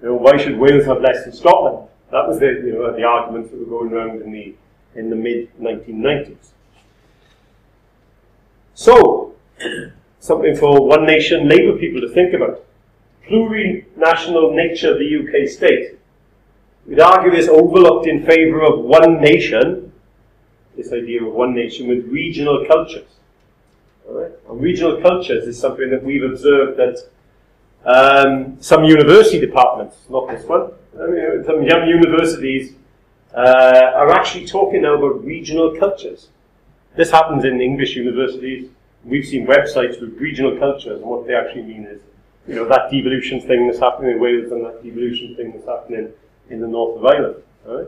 you know, why should Wales have less than Scotland? That was the, you know, the arguments that were going around in the, in the mid 1990s. So, <clears throat> something for One Nation Labour people to think about. Plurinational nature of the UK state. We'd argue is overlooked in favour of one nation, this idea of one nation with regional cultures. Right? And regional cultures is something that we've observed that um, some university departments, not this one, some young universities uh, are actually talking now about regional cultures. This happens in English universities. We've seen websites with regional cultures, and what they actually mean is, you know, that devolution thing that's happening in Wales and that devolution thing that's happening in the north of Ireland. Right?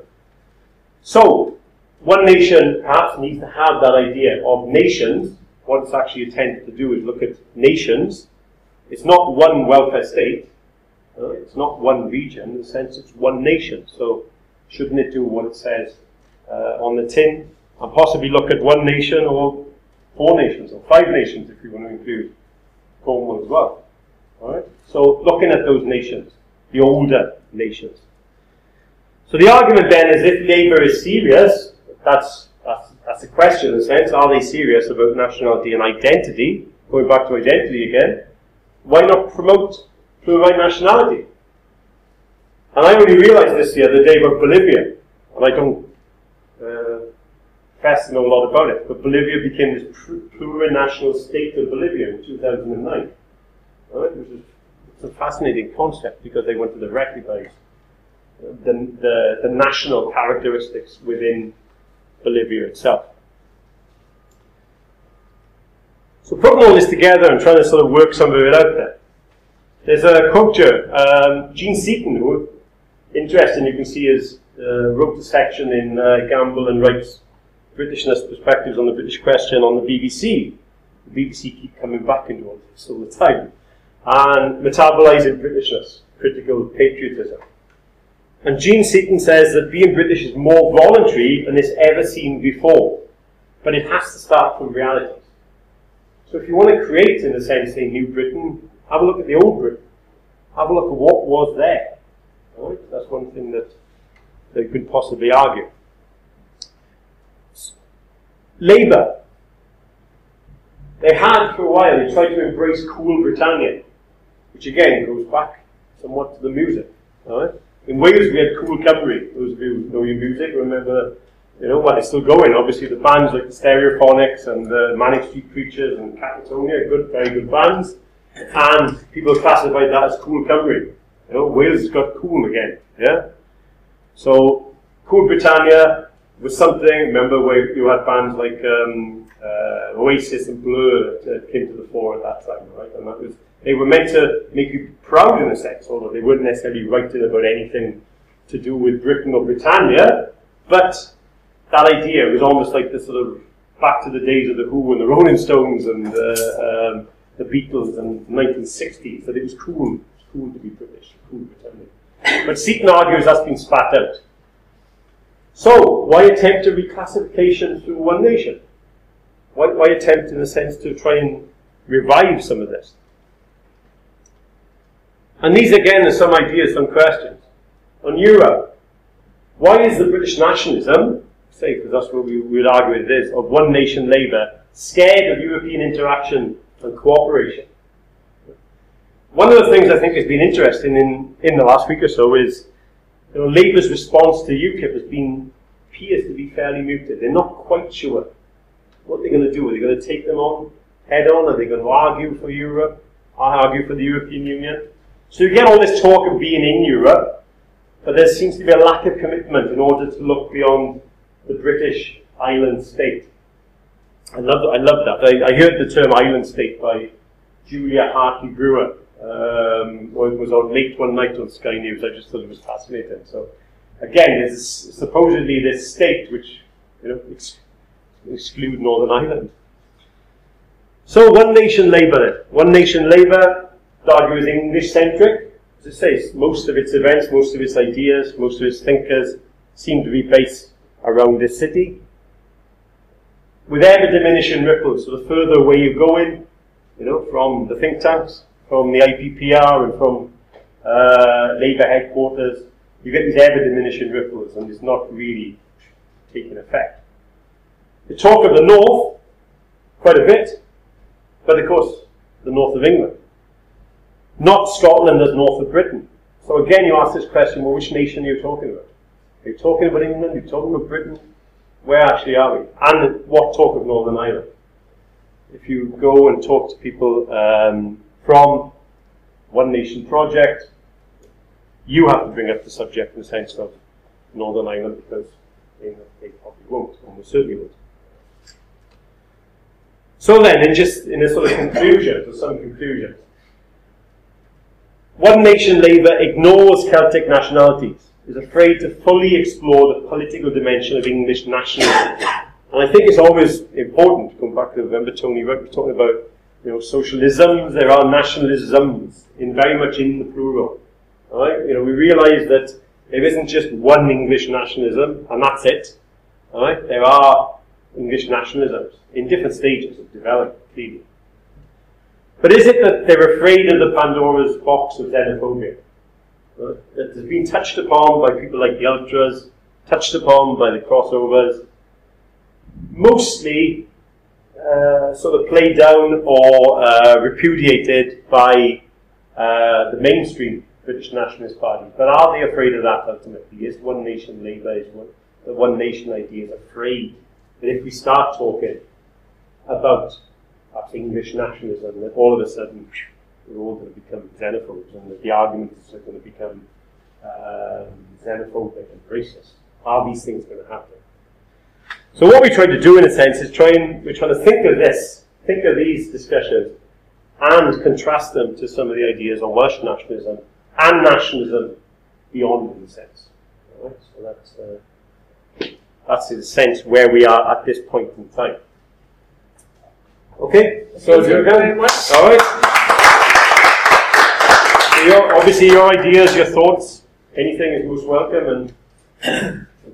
So, one nation perhaps needs to have that idea of nations. What it's actually intended to do is look at nations. It's not one welfare state. Right? It's not one region. In the sense, it's one nation. So, shouldn't it do what it says uh, on the tin? And possibly look at one nation or four nations or five nations if you want to include Cornwall as well. Alright? So looking at those nations, the older nations. So the argument then is if Labour is serious, that's, that's, that's the question in a sense, are they serious about nationality and identity? Going back to identity again, why not promote plurality nationality? And I only realised this the other day about Bolivia, and I don't uh, to know a lot about it, but Bolivia became this plurinational state of Bolivia in 2009, right? which is it's a fascinating concept because they went to recognise the, the, the national characteristics within Bolivia itself. So putting all this together and trying to sort of work some of it out there. There's a here, um, Jean Seaton, who, interesting, you can see his, uh, wrote a section in uh, Gamble and Wright's Britishness Perspectives on the British Question on the BBC. The BBC keep coming back into all this all the time. And metabolizing Britishness, critical patriotism. And Jean Seaton says that being British is more voluntary than it's ever seen before. But it has to start from reality. So if you want to create, in a sense, a new Britain, have a look at the old Britain. Have a look at what was there. Right? That's one thing that they could possibly argue. Labour. They had for a while, they tried to embrace cool Britannia, which again goes back somewhat to the music. In Wales, we had Cool Cymru. Those of you who know your music remember, you know, well, it's still going. Obviously, the bands like the Stereophonics and the Manic Street Preachers and Catatonia, good, very good bands. And people classified that as Cool Cymru. You know, Wales has got cool again. Yeah. So, Cool Britannia was something. Remember where you had bands like um, uh, Oasis and Blur that came to the fore at that time, right? And that was they were meant to make you proud in a sense, although they weren't necessarily writing about anything to do with Britain or Britannia. But that idea was almost like the sort of back to the days of the Who and the Rolling Stones and uh, um, the Beatles and the 1960s that it was cool, cool to be British, cool Britannia. But Seaton argues that's been spat out. So, why attempt a reclassification through one nation? Why, why attempt, in a sense, to try and revive some of this? And these again are some ideas, some questions. On Europe, why is the British nationalism, say, because that's what we would argue it is, of one nation Labour, scared of European interaction and cooperation? One of the things I think has been interesting in, in the last week or so is you know, Labour's response to UKIP has been appears to be fairly muted. They're not quite sure what they're going to do. Are they going to take them on head on? Are they going to argue for Europe? I argue for the European Union? So you get all this talk of being in Europe, but there seems to be a lack of commitment in order to look beyond the British island state. I love, I love that. I, I heard the term island state by Julia Hartley Brewer. Um, it was on late one night on Sky News. I just thought it was fascinating. So, again, there's supposedly this state which you know ex- exclude Northern Ireland. So, one nation Labour. One nation Labour argue is English-centric. As I say, most of its events, most of its ideas, most of its thinkers seem to be based around this city. With ever diminishing ripples, so the further away you go in, you know, from the think tanks, from the IPPR and from uh, Labour headquarters, you get these ever diminishing ripples and it's not really taking effect. The talk of the north, quite a bit, but of course, the north of England. Not Scotland as north of Britain. So again, you ask this question, well, which nation are you talking about? Are you talking about England? Are you talking about Britain? Where actually are we? And what talk of Northern Ireland? If you go and talk to people um, from One Nation Project, you have to bring up the subject in the sense of Northern Ireland because they, they probably won't, almost certainly won't. So then, in just in a sort of conclusion, or some conclusion, One Nation Labour ignores Celtic nationalities, is afraid to fully explore the political dimension of English nationalism. And I think it's always important, to come back to remember Tony Rudd talking about you know, socialisms, there are nationalisms, in very much in the plural. Right? You know, we realise that there isn't just one English nationalism, and that's it. Right? There are English nationalisms in different stages of development, clearly. But is it that they're afraid of the Pandora's box of xenophobia? Right? That has been touched upon by people like the Ultras, touched upon by the crossovers, mostly uh, sort of played down or uh, repudiated by uh, the mainstream British Nationalist Party. But are they afraid of that ultimately? Is One Nation Labour, is one, the One Nation idea is afraid that if we start talking about perhaps English nationalism, that all of a sudden we're all going to become xenophobes and that the arguments are going to become um, xenophobic and racist. Are these things going to happen? So what we try to do in a sense is try and we're trying to think of this, think of these discussions and contrast them to some of the ideas on Welsh nationalism and nationalism beyond in a sense. So that's uh, that's in a sense where we are at this point in time. Okay, so Thank you very much. All right. So your, obviously, your ideas, your thoughts, anything is most welcome. And <coughs> I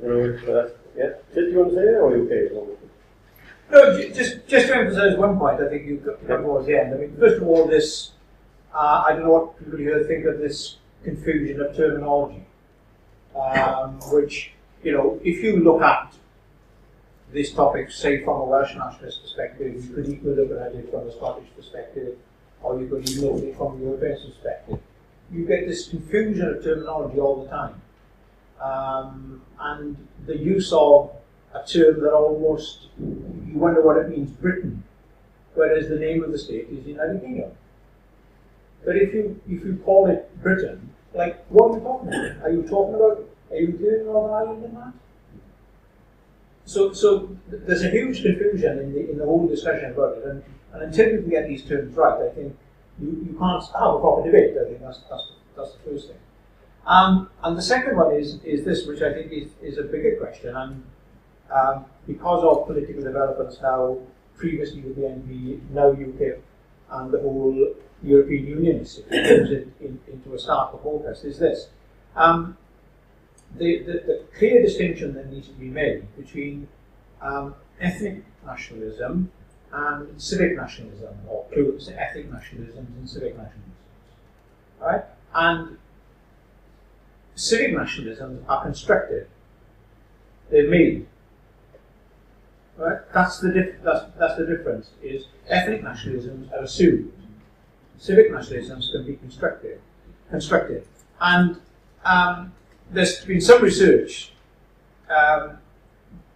don't know if, uh, yeah, did you want to say that, or are you okay? No, just just to emphasise one point, I think you got got towards the end. I mean, first of all, this uh, I don't know what people here think of this confusion of terminology, um, which you know, if you look at this topic, say from a Welsh nationalist perspective, you could equally look at it from a Scottish perspective, or you could even look at it from a European perspective. You get this confusion of terminology all the time, um, and the use of a term that almost you wonder what it means Britain, whereas the name of the state is United Kingdom. But if you if you call it Britain, like what are you talking about? Are you talking about are you including Northern Ireland in that? So so there's a huge confusion in the in the whole discussion about it, and, and until you can get these terms right, I think you, you can't have a proper debate. I think that's that's that's the first thing. Um, and the second one is is this, which I think is, is a bigger question, and um, because of political developments now, previously with the NB, now UK, and the whole European Union is comes in, in, into a stark focus, is this. Um, the, the, the clear distinction that needs to be made between um, ethnic nationalism and civic nationalism, or plural, ethnic nationalisms and civic nationalisms. Right? And civic nationalisms are constructed. They're made. Right? That's the dif- that's, that's the difference. Is ethnic nationalisms are assumed. Civic nationalisms can be constructed. Constructed. And um, there's been some research um,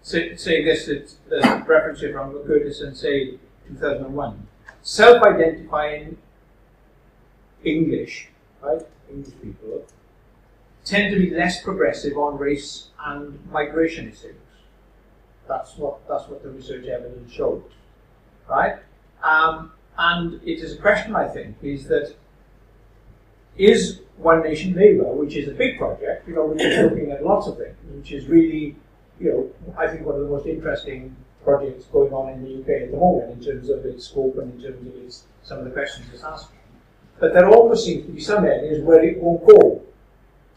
say, saying this. There's a reference here from Curtice and say 2001. Self-identifying English, right? English people tend to be less progressive on race and migration issues. That's what that's what the research evidence shows, right? Um, and it is a question I think is that is One Nation Labour, which is a big project, you know, which is looking at lots of things, which is really, you know, I think one of the most interesting projects going on in the UK at the moment in terms of its scope and in terms of its some of the questions it's asking. but there almost seems to be some areas where it won't go.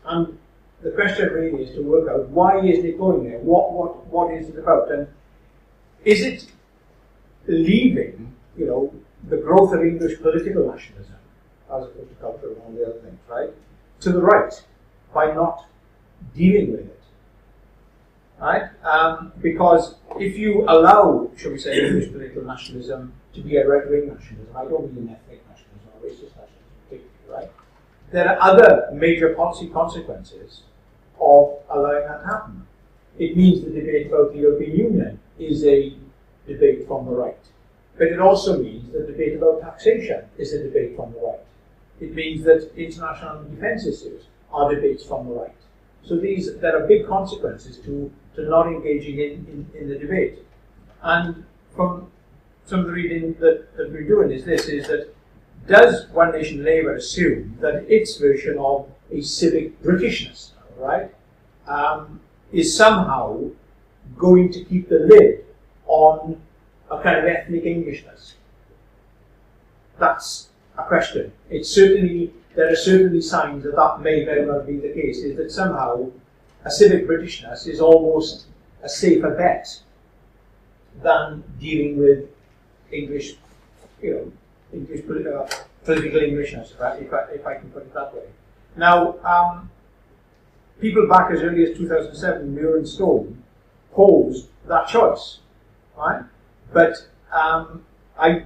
And the question really is to work out why isn't it going there? What what what is it about? And is it leaving, you know, the growth of English political nationalism, as opposed to culture and all the other things, right, to the right by not dealing with it, right? Um, because if you allow, shall we say, <coughs> English political nationalism to be a right-wing nationalism, I don't mean ethnic nationalism or racist nationalism particularly, right? There are other major policy consequences of allowing that to happen. It means the debate about the European Union is a debate from the right. But it also means the debate about taxation is a debate from the right. It means that international defence issues are debates from the right. So these there are big consequences to, to not engaging in, in, in the debate. And from some of the reading that, that we're doing is this is that does One Nation Labour assume that its version of a civic Britishness, right, um, is somehow going to keep the lid on a kind of ethnic Englishness? That's a question. It's certainly there are certainly signs that that may very well be the case. Is that somehow a civic Britishness is almost a safer bet than dealing with English, you know, English political, political Englishness, if I, if I, if I can put it that way. Now, um, people back as early as 2007, Muir and Stone posed that choice, right? But um, I,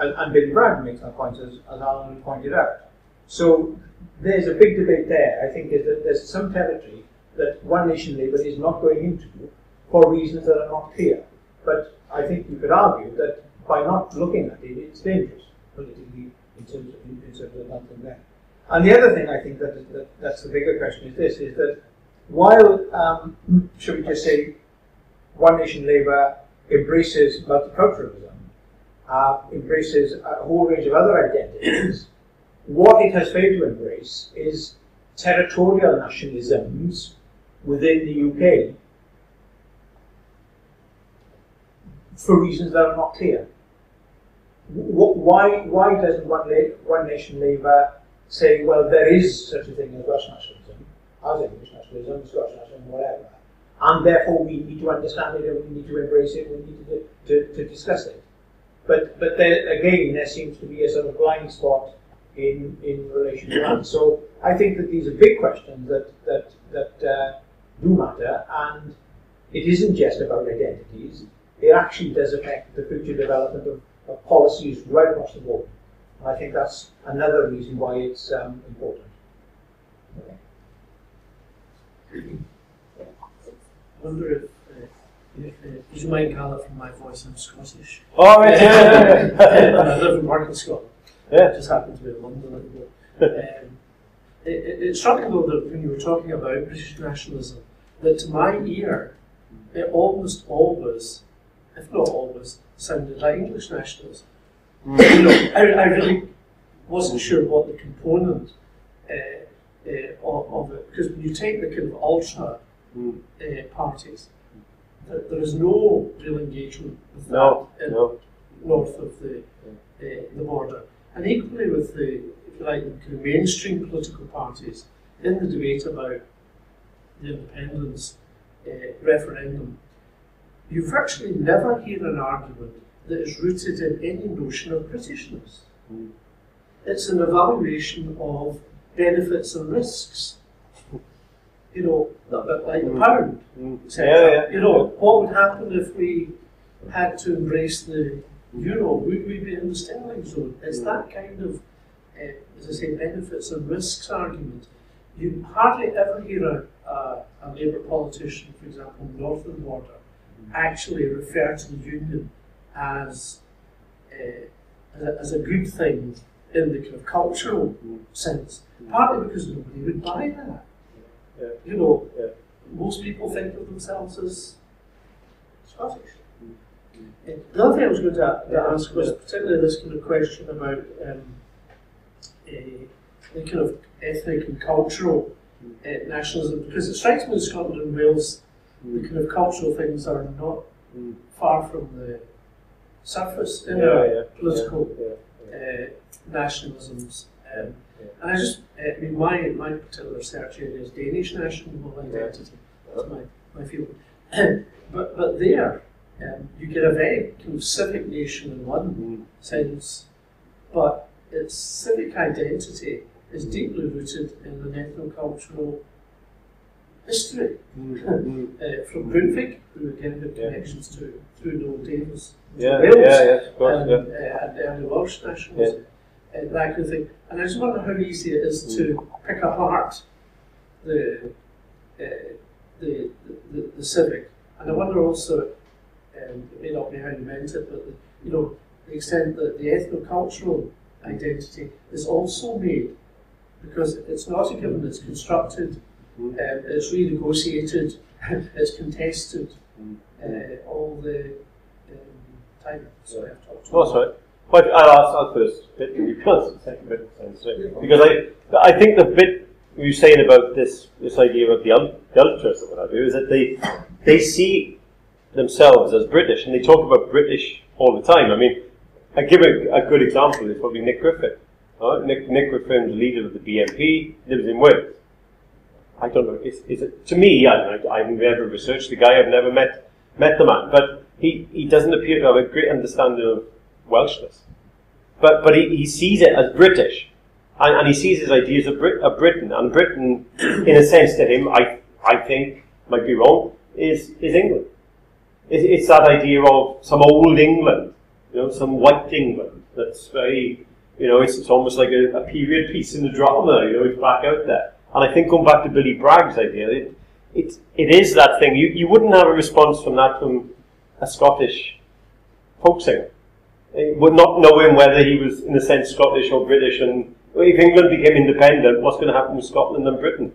and, Billy Bragg makes that point, as, as Alan pointed out. So there's a big debate there. I think is that there's some territory that One Nation Labour is not going into for reasons that are not clear. But I think you could argue that by not looking at it, it's dangerous politically in terms of, in, terms of that and that. And the other thing I think that, that that's the bigger question is this: is that while um, should we just say One Nation Labour embraces multiculturalism, uh, embraces a whole range of other identities. What it has failed to embrace is territorial nationalisms within the UK for reasons that are not clear. Why, why doesn't One, One Nation Labour say, well, there is such a thing as Welsh nationalism, as English nationalism, Scottish nationalism, whatever, and therefore we need to understand it and we need to embrace it, we need to, to, to discuss it. But, but there, again, there seems to be a sort of blind spot in, in relation to that. So I think that these are big questions that, that, that uh, do matter, and it isn't just about identities, it actually does affect the future development of, of policies right across the board. And I think that's another reason why it's um, important. Okay. I wonder if, you mind, Carla, from my voice? I'm Scottish. Oh, right, yeah, <laughs> yeah, and I live and in Scotland. Yeah. I just happen to be in London moment. Um, it, it, it struck me though that when you were talking about British nationalism, that to my ear, it almost always, if not always, sounded like English nationalism. Mm. You know, I, I really wasn't sure what the component uh, uh, of, of it, because when you take the kind of ultra Mm. uh, parties, there, there is no real engagement with No, that in no. north of the uh, the border, and equally with the if you like the kind of mainstream political parties in the debate about the independence uh, referendum, you virtually never hear an argument that is rooted in any notion of Britishness. Mm. It's an evaluation of benefits and risks. You know, a like the Mm. pound. Mm. etc. Yeah, yeah. You know, what would happen if we had to embrace the euro? Would we be in the sterling zone? It's Mm. that kind of, uh, as I say, benefits and risks argument. You hardly ever hear a, a, a Labour politician, for example, north of the border, actually refer to the union as, uh, as, a, as a good thing in the kind of cultural Mm. sense. Partly because nobody would buy that. Yeah. You know, Yeah. most people think of themselves as Scottish. Mm. Uh, The other thing I was going to, to ask was particularly this kind of question about um, uh, the kind of ethnic and cultural uh, nationalism, because it strikes me in Scotland and Wales, the kind of cultural things are not Mm. far from the surface in Yeah, our yeah, political yeah, uh, nationalisms. Um, and I just, I mean, my, my particular research area is Danish national identity. That's my, my field. <clears throat> but, but there, um, you get a very kind of civic nation in one Mm. sense, but its civic identity is deeply rooted in an ethno-cultural history. <laughs> Mm. Uh, from Grundtvig, who again had Yeah. connections to through Noëlle Davies, to Yeah, Wales, yeah, yeah, of course, and, yeah. uh, and early Welsh nationalism, and that kind of thing. And I just wonder how easy it is to Mm. pick apart the, uh, the, the, the civic. And I wonder also, um, it may not be how you meant it, but the, you know, the extent that the ethno-cultural identity is also made because it's not a given, it's constructed, Mm. um, it's renegotiated, <laughs> it's contested Mm. uh, all the um, time. So I've talked Oh, sorry. But I'll ask I'll first bit and the second bit. Because I, I think the bit you were saying about this, this idea of the, the ultras or whatever is that they, they see themselves as British and they talk about British all the time. I mean, I give a, a good example is probably Nick Griffin. Uh, Nick, Nick the leader of the BNP, lives in Wales. I don't know. Is, is it to me? I I've never researched the guy. I've never met met the man, but he, he doesn't appear to have a great understanding of Welshness. But but he, he sees it as British, and, and he sees his ideas of, Brit, of Britain, and Britain, in a sense, to him, I I think might be wrong, is is England. It's, that idea of some old England, you know, some white England that's very, you know, it's, it's almost like a, a period piece in the drama. You know, it's back out there. And I think going back to Billy Bragg's idea, it, it, it is that thing. You, you wouldn't have a response from that from a Scottish folk singer. Would not knowing whether he was, in a sense, Scottish or British. And if England became independent, what's going to happen with Scotland and Britain?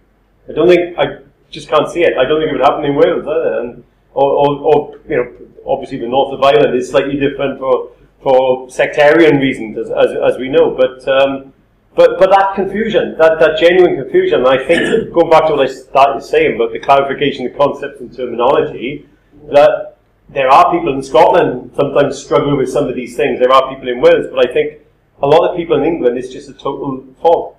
I don't think, I just can't see it. I don't think it would happen in Wales either. And, or, or, or, you know, obviously the north of Ireland is slightly different for, for sectarian reasons, as, as, as we know. But, um, but, but that confusion, that, that genuine confusion, I think, going back to what I started saying about the clarification of concepts and terminology, that there are people in Scotland sometimes struggle with some of these things. There are people in Wales, but I think a lot of people in England it's just a total fog.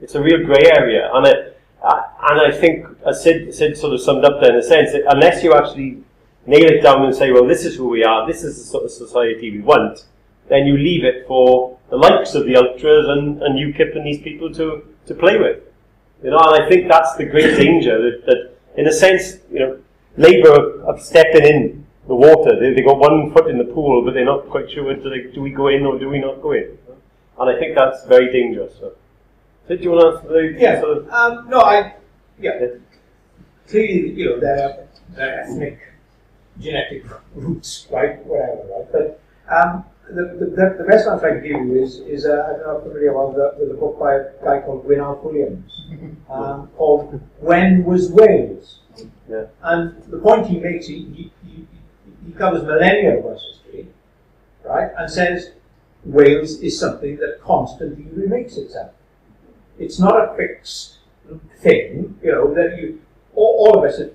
It's a real grey area, and it, uh, and I think, as Sid, Sid sort of summed up there in a sense, that unless you actually nail it down and say, well, this is who we are, this is the sort of society we want, then you leave it for the likes of the ultras and, and UKIP and these people to, to play with. You know, and I think that's the great danger that, that in a sense, you know, Labour are stepping in the water. They, they got one foot in the pool, but they're not quite sure whether they, do we go in or do we not go in. And I think that's very dangerous. So, so do you want to answer the Yeah. sort of Um, no, I. Yeah. Clearly, you know, their their ethnic, genetic roots, right? Whatever, right? But um, the, the, the best answer I can give you is is uh, I don't know if you're familiar with the, with a book by a guy called Gwyn Alf Williams, <laughs> um, called When Was Wales? Yeah. And the point he makes, he, he, he, he covers millennia of Welsh history, right? And says Wales is something that constantly remakes itself. It's not a fixed thing, you know, that you, all, all of us, if,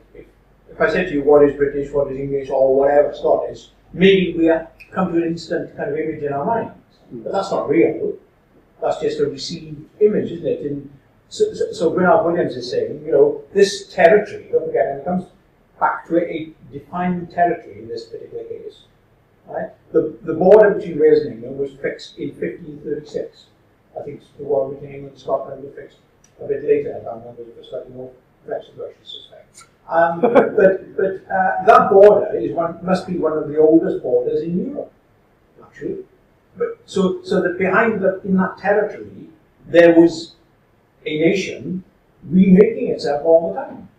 if I said to you what is British, what is English, or whatever Scottish, maybe we come to an instant kind of image in our minds. But that's not real. That's just a received image, isn't it? And so, so, so Gwyn Alf Williams is saying, you know, this territory, don't forget, and it comes back to a defined territory in this particular case. Right? The, the border between Wales and England was fixed in 1536. I think the border between England and Scotland was fixed a bit later. I can't remember it was slightly more flexible, I suspect. Um, <laughs> but but uh, that border is one must be one of the oldest borders in Europe, actually. But so so that behind that in that territory there was a nation remaking itself all the time.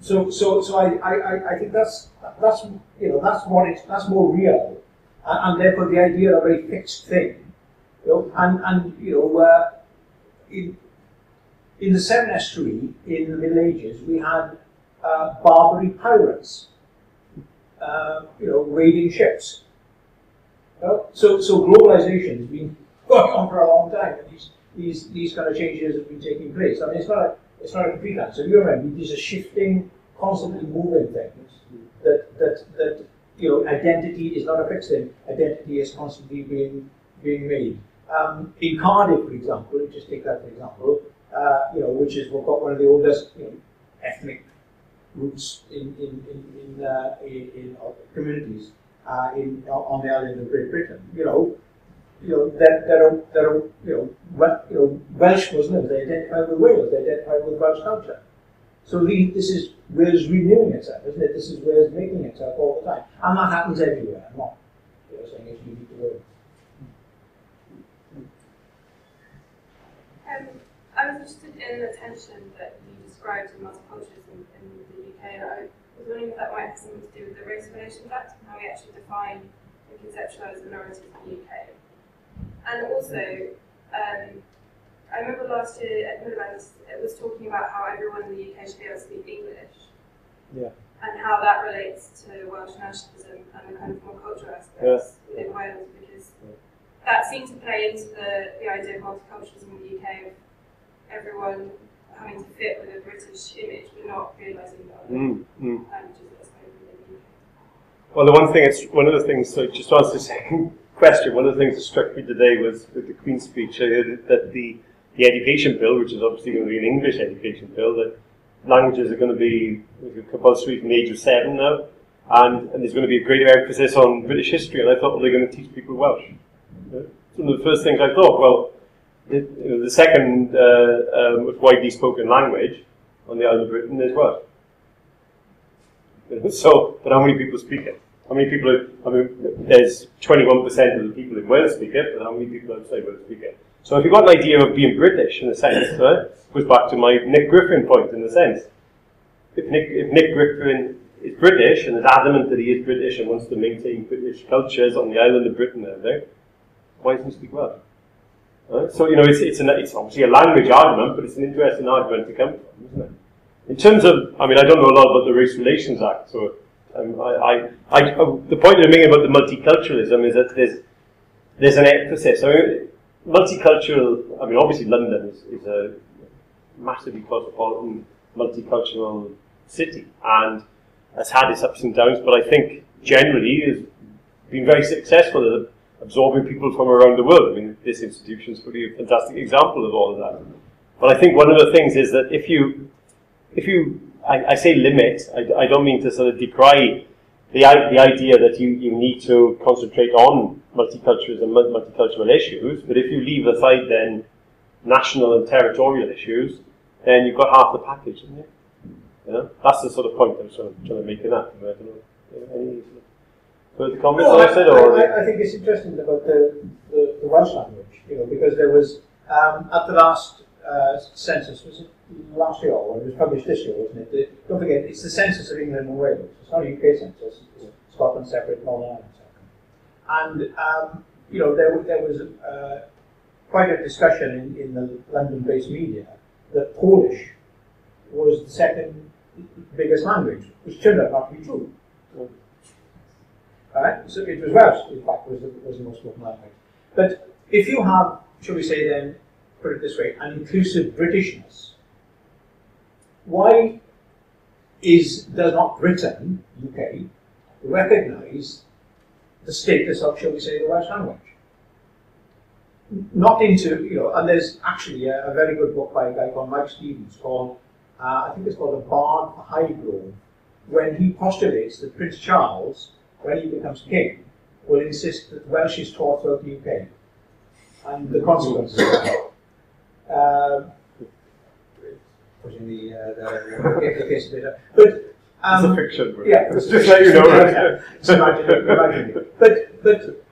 So so so I, I, I- think that's that's you know that's what it's that's more real, and, and therefore the idea of a fixed thing, you know, and and you know uh, in in the Severn Estuary in the Middle Ages we had uh, Barbary pirates, uh, you know, raiding ships. Know, So so globalization has been <laughs> going on for a long time, and these these these kind of changes have been taking place. I mean, it's not a it's not a complete answer. You remember these are shifting, constantly moving things that that that you know identity is not a fixed thing. Identity is constantly being being made. Um, in Cardiff, for example, just take that for example, uh, you know, which is we've got one of the oldest you know, ethnic roots in in in, in, uh, in, in communities uh, in on the island of Great Britain. You know, you know there, there are there are you know, well, you know Welsh Muslims. They identify with Wales. They identify with Welsh culture. So the, this is Wales renewing itself, isn't it? This is Wales making itself all the time, and that happens everywhere. I'm not you know, saying it's unique to Wales. Um, I was interested in the tension that you described in multiculturalism in the UK, and I was wondering if that might have something to do with the Race Relations Act and how we actually define and conceptualise minorities in the UK. And also, um, I remember last year Ed Miliband, it was talking about how everyone in the UK should be able to speak English. Yeah. And how that relates to Welsh nationalism and the kind of more cultural aspects Yeah. within Wales, because Yeah. that seemed to play into the, the idea of multiculturalism in the UK everyone having to fit with a British image, but not realising that Mm, mm. languages are spoken in the UK. Well, the one thing, it's one of the things, so just to answer the <laughs> second question, one of the things that struck me today was with the Queen's speech, I heard that the, the education bill, which is obviously going to be an English education bill, that languages are going to be compulsory from the age of seven now, and, and there's going to be a greater emphasis on British history, and I thought, well, they're going to teach people Welsh. Yeah. One of the first things I thought, well, the, the second uh, um, widely spoken language on the island of Britain is Welsh. <laughs> So, but how many people speak it? How many people? Are, I mean, there's 21% of the people in Wales speak it, but how many people outside Wales speak it? So, if you've got an idea of being British in a sense, <coughs> right, goes back to my Nick Griffin point in a sense. If Nick, if Nick Griffin is British and is adamant that he is British and wants to maintain British cultures on the island of Britain everything, why doesn't he speak Welsh? So, you know, it's, it's, an, it's obviously a language argument, but it's an interesting argument to come from, isn't it? In terms of, I mean, I don't know a lot about the Race Relations Act, so um, I, I, I, uh, the point you're making about the multiculturalism is that there's, there's an emphasis. I mean, multicultural, I mean, obviously London is, is a massively cosmopolitan, multicultural city and has had its ups and downs, but I think generally has been very successful absorbing people from around the world. I mean, this institution is probably a fantastic example of all of that. But I think one of the things is that if you, if you, I, I say limit, I, I don't mean to sort of decry the, the idea that you, you need to concentrate on multiculturalism, multicultural issues, but if you leave aside then national and territorial issues, then you've got half the package, isn't? You know? That's the sort of point I was trying, trying to make in that. I don't know. Any sort of further comments No, on I said, or? I, I, I think it's interesting about the, the, the Welsh language, you know, because there was, um, at the last uh, census, was it last year, or it was published this year, wasn't it? The, don't forget, it's the census of England and Wales. It's not a UK census, it's Scotland separate, Northern Ireland separate. And, um, you know, there, there was uh, quite a discussion in, in the London-based media that Polish was the second biggest language, which turned out not to be true. Alright, so it was in fact, was the, was the most spoken language. But if you have, shall we say then, put it this way, an inclusive Britishness, why is does not Britain, UK, recognise the status of, shall we say, the Welsh language? Not into, you know, and there's actually a, a very good book by a guy called Mike Stevens called, uh, I think it's called A Bard for Highgrove, when he postulates that Prince Charles, when he becomes king, will insist that Welsh is taught throughout the UK. And the consequences of that. Um, pushing the, uh, the, the, case a bit up. But, it's um, a fiction. yeah, It's just let you know. Yeah, it's imaginary. But, but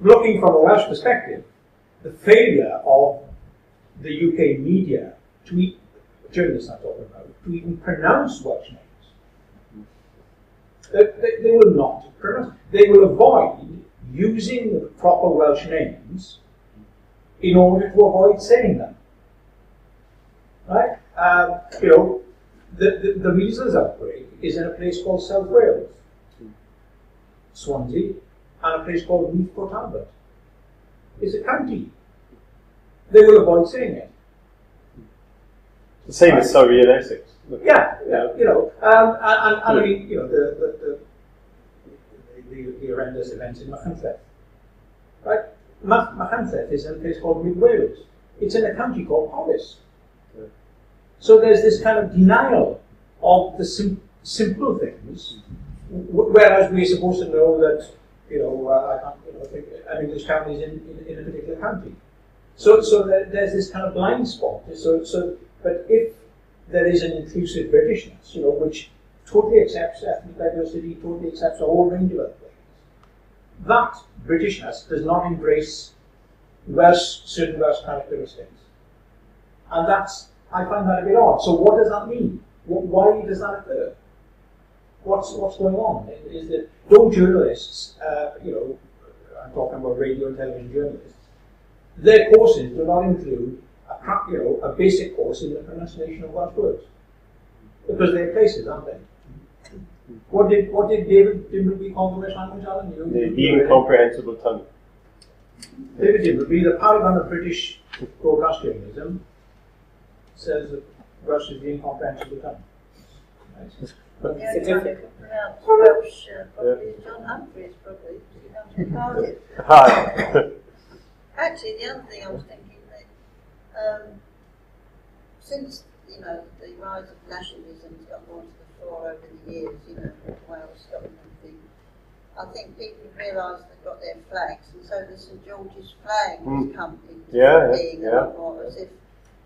looking from a Welsh perspective, the failure of the UK media to journalists I'm talking about to even pronounce Welsh names. They, they, they will not pronounce. They will avoid using the proper Welsh names in order to avoid saying them. Right? Um, you know, the, the, the measles outbreak is in a place called South Wales, Swansea, and a place called Neath Port Talbot. It's a county. They will avoid saying it. The same as Surrey and Essex. Yeah, yeah, you know, um, and, and, I mean, you know, the, the, the, the, the horrendous events in Machynlleth, right? Machynlleth is in a place called Mid Wales. It's in a county called Powys. So there's this kind of denial of the sim- simple things, w- whereas we're supposed to know that, you know, uh, I can't, you know, think an English county is in, in, in a particular county. So, so there, there's this kind of blind spot. So, so, but if there is an inclusive Britishness, you know, which totally accepts ethnic diversity, totally accepts a whole range of other things, that Britishness does not embrace Welsh, certain Welsh characteristics. And that's, I find that a bit odd. So what does that mean? Wh- Why does that occur? What's, what's going on? Is that, don't journalists, uh, you know, I'm talking about radio and television journalists, their courses do not include a, you know, a basic course in the pronunciation of Welsh words. Because they're places, aren't they? What did what did David Dimbleby call the Welsh language, Alan? You, The, the incomprehensible tongue. David Dimbleby, the paragon of British broadcast journalism, says that Welsh is the incomprehensible tongue. Right. The only one who can Welsh uh, properly is John Humphrys, probably, because he comes from Cardiff. Hi. Actually, the other thing I was thinking that um, since you know the rise of nationalism has got more to the fore over the years, you know, Wales, Scotland, and things, I think people have realised they've got their flags, and so the St George's flag has Mm. come into Yeah, yeah, being a yeah. lot more as if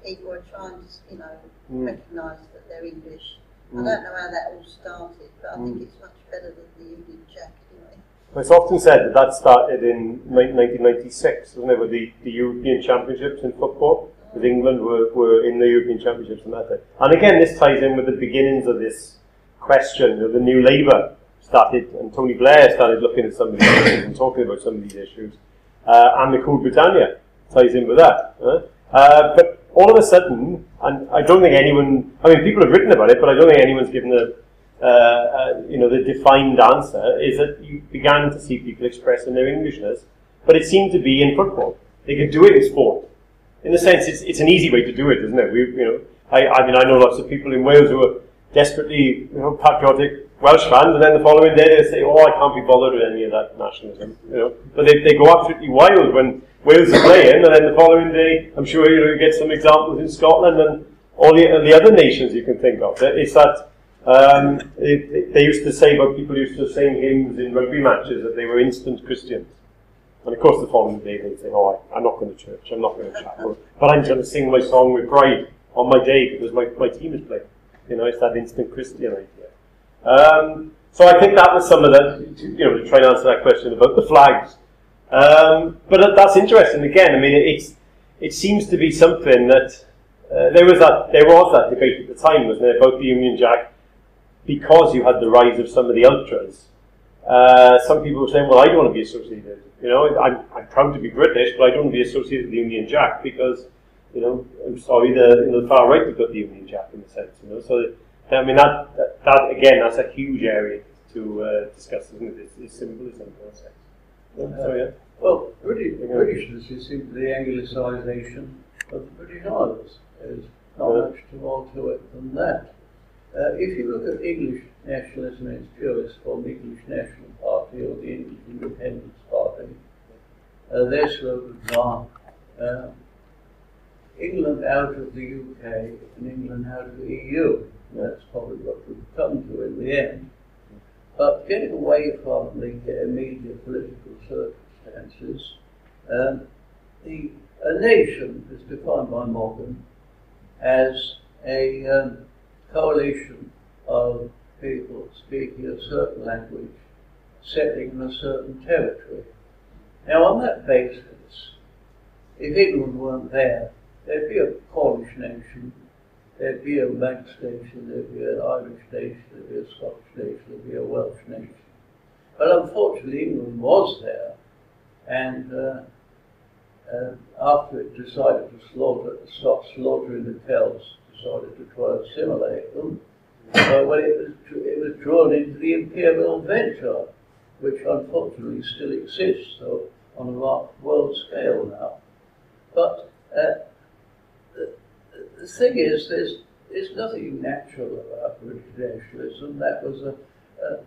people are trying to, you know, Mm. recognise that they're English. Mm. I don't know how that all started, but I think Mm. it's much better than the Union Jack anyway. It's often said that that started in 1996, wasn't it, with the, the European Championships in football, with England were, were in the European Championships and that. day. And again, this ties in with the beginnings of this question of the New Labour started, and Tony Blair started looking at some of these issues and talking about some of these issues, uh, and the Cool Britannia ties in with that. Uh, but all of a sudden, and I don't think anyone, I mean, people have written about it, but I don't think anyone's given a, uh, uh, you know, the defined answer is that you began to see people expressing their Englishness, but it seemed to be in football. They could do it in sport. In a sense, it's, it's an easy way to do it, isn't it? We, you know, I, I mean, I know lots of people in Wales who are desperately, you know, patriotic Welsh fans, and then the following day they say, "Oh, I can't be bothered with any of that nationalism," you know. But they, they go absolutely wild when Wales are playing, and then the following day, I'm sure you know, you get some examples in Scotland and all the, the other nations you can think of. It's that um, it, they used to say about people used to sing hymns in rugby matches that they were instant Christians. And of course, the following day they'd say, "Oh, I, I'm not going to church. I'm not going to chapel, but I'm going to sing my song with pride on my day because my, my team is playing." You know, it's that instant Christian idea. Um, so I think that was some of the, you know, to try and answer that question about the flags. Um, but that's interesting. Again, I mean, it, it's it seems to be something that uh, there was that there was that debate at the time, wasn't there, about the Union Jack, because you had the rise of some of the ultras. Uh, some people were saying, "Well, I don't want to be associated. You know, I'm, I'm proud to be British, but I don't want to be associated with the Union Jack because, you know, I'm sorry, the you know, the far right have got the Union Jack in a sense. You know, so I mean that that, that again, that's a huge area to uh, discuss, isn't it? It's, it's symbolism in a sense. Yeah, so yeah. Well, British. Britishness is simply the anglicisation of the British Isles. There's not Yeah. much more to it than that. Uh, if you look at English nationalism its purest form, the English National Party or the English Independence Party, uh, their slogans are uh, England out of the UK and England out of the EU. That's probably what we've come to in the end. But getting away from the immediate political circumstances, um, the, a nation is defined by Morgan as a um, coalition of people speaking a certain language, settling in a certain territory. Now, on that basis, if England weren't there, there'd be a Cornish nation, there'd be a Manx nation, there'd be an Irish nation, there'd be a Scottish nation, there'd be a Welsh nation. But unfortunately, England was there, and uh, uh, after it decided to slaughter, stop slaughtering the Celts, decided to try and assimilate them, uh, well, it was, it was drawn into the imperial venture, which unfortunately still exists so on a world scale now. But uh, the, the thing is, there's, there's nothing natural about British nationalism. That was a, a,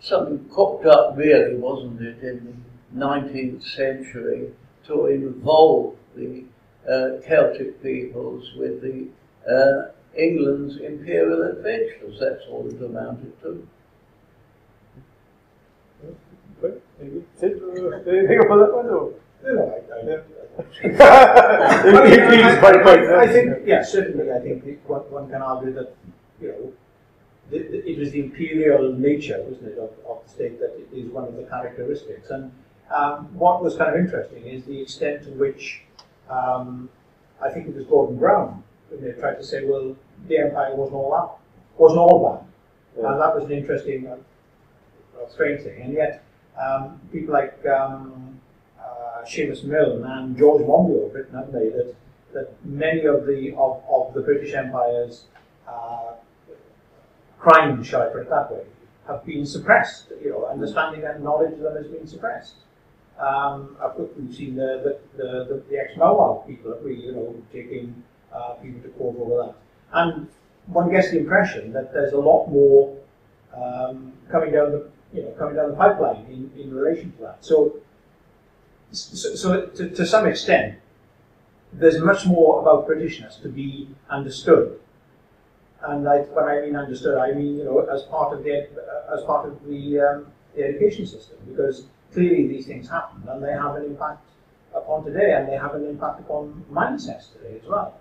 something cooked up, really, wasn't it, in the 19th century to involve the uh, Celtic peoples with the uh, England's imperial adventures. That's all it amounted to. Sid, uh, anything about that one? No, I, I, think, yeah, certainly, I think one, one can argue that, you know, the, the, it was the imperial nature, wasn't it, of, of the state that is one of the characteristics. And um, what was kind of interesting is the extent to which, um, I think it was Gordon Brown, they tried to say, well, the empire wasn't all that, wasn't all bad. Yeah. And that was an interesting, uh, strange thing. And yet, um, people like um, uh, Seamus Milne and George Monbiot have written, haven't they, that, that many of the of, of the British Empire's uh, crimes, shall I put it that way, have been suppressed. You know, understanding and knowledge of them has been suppressed. Um, course, we've seen the the, the, the, the ex-Mau Mau people, you know, taking uh, people to court over that. And one gets the impression that there's a lot more um, coming down the you know coming down the pipeline in, in relation to that. So, so, so to, to some extent, there's much more about Britishness to be understood. And I, when I mean understood, I mean you know as part of the as part of the, um, the education system, because clearly these things happen and they have an impact upon today, and they have an impact upon mindsets today as well.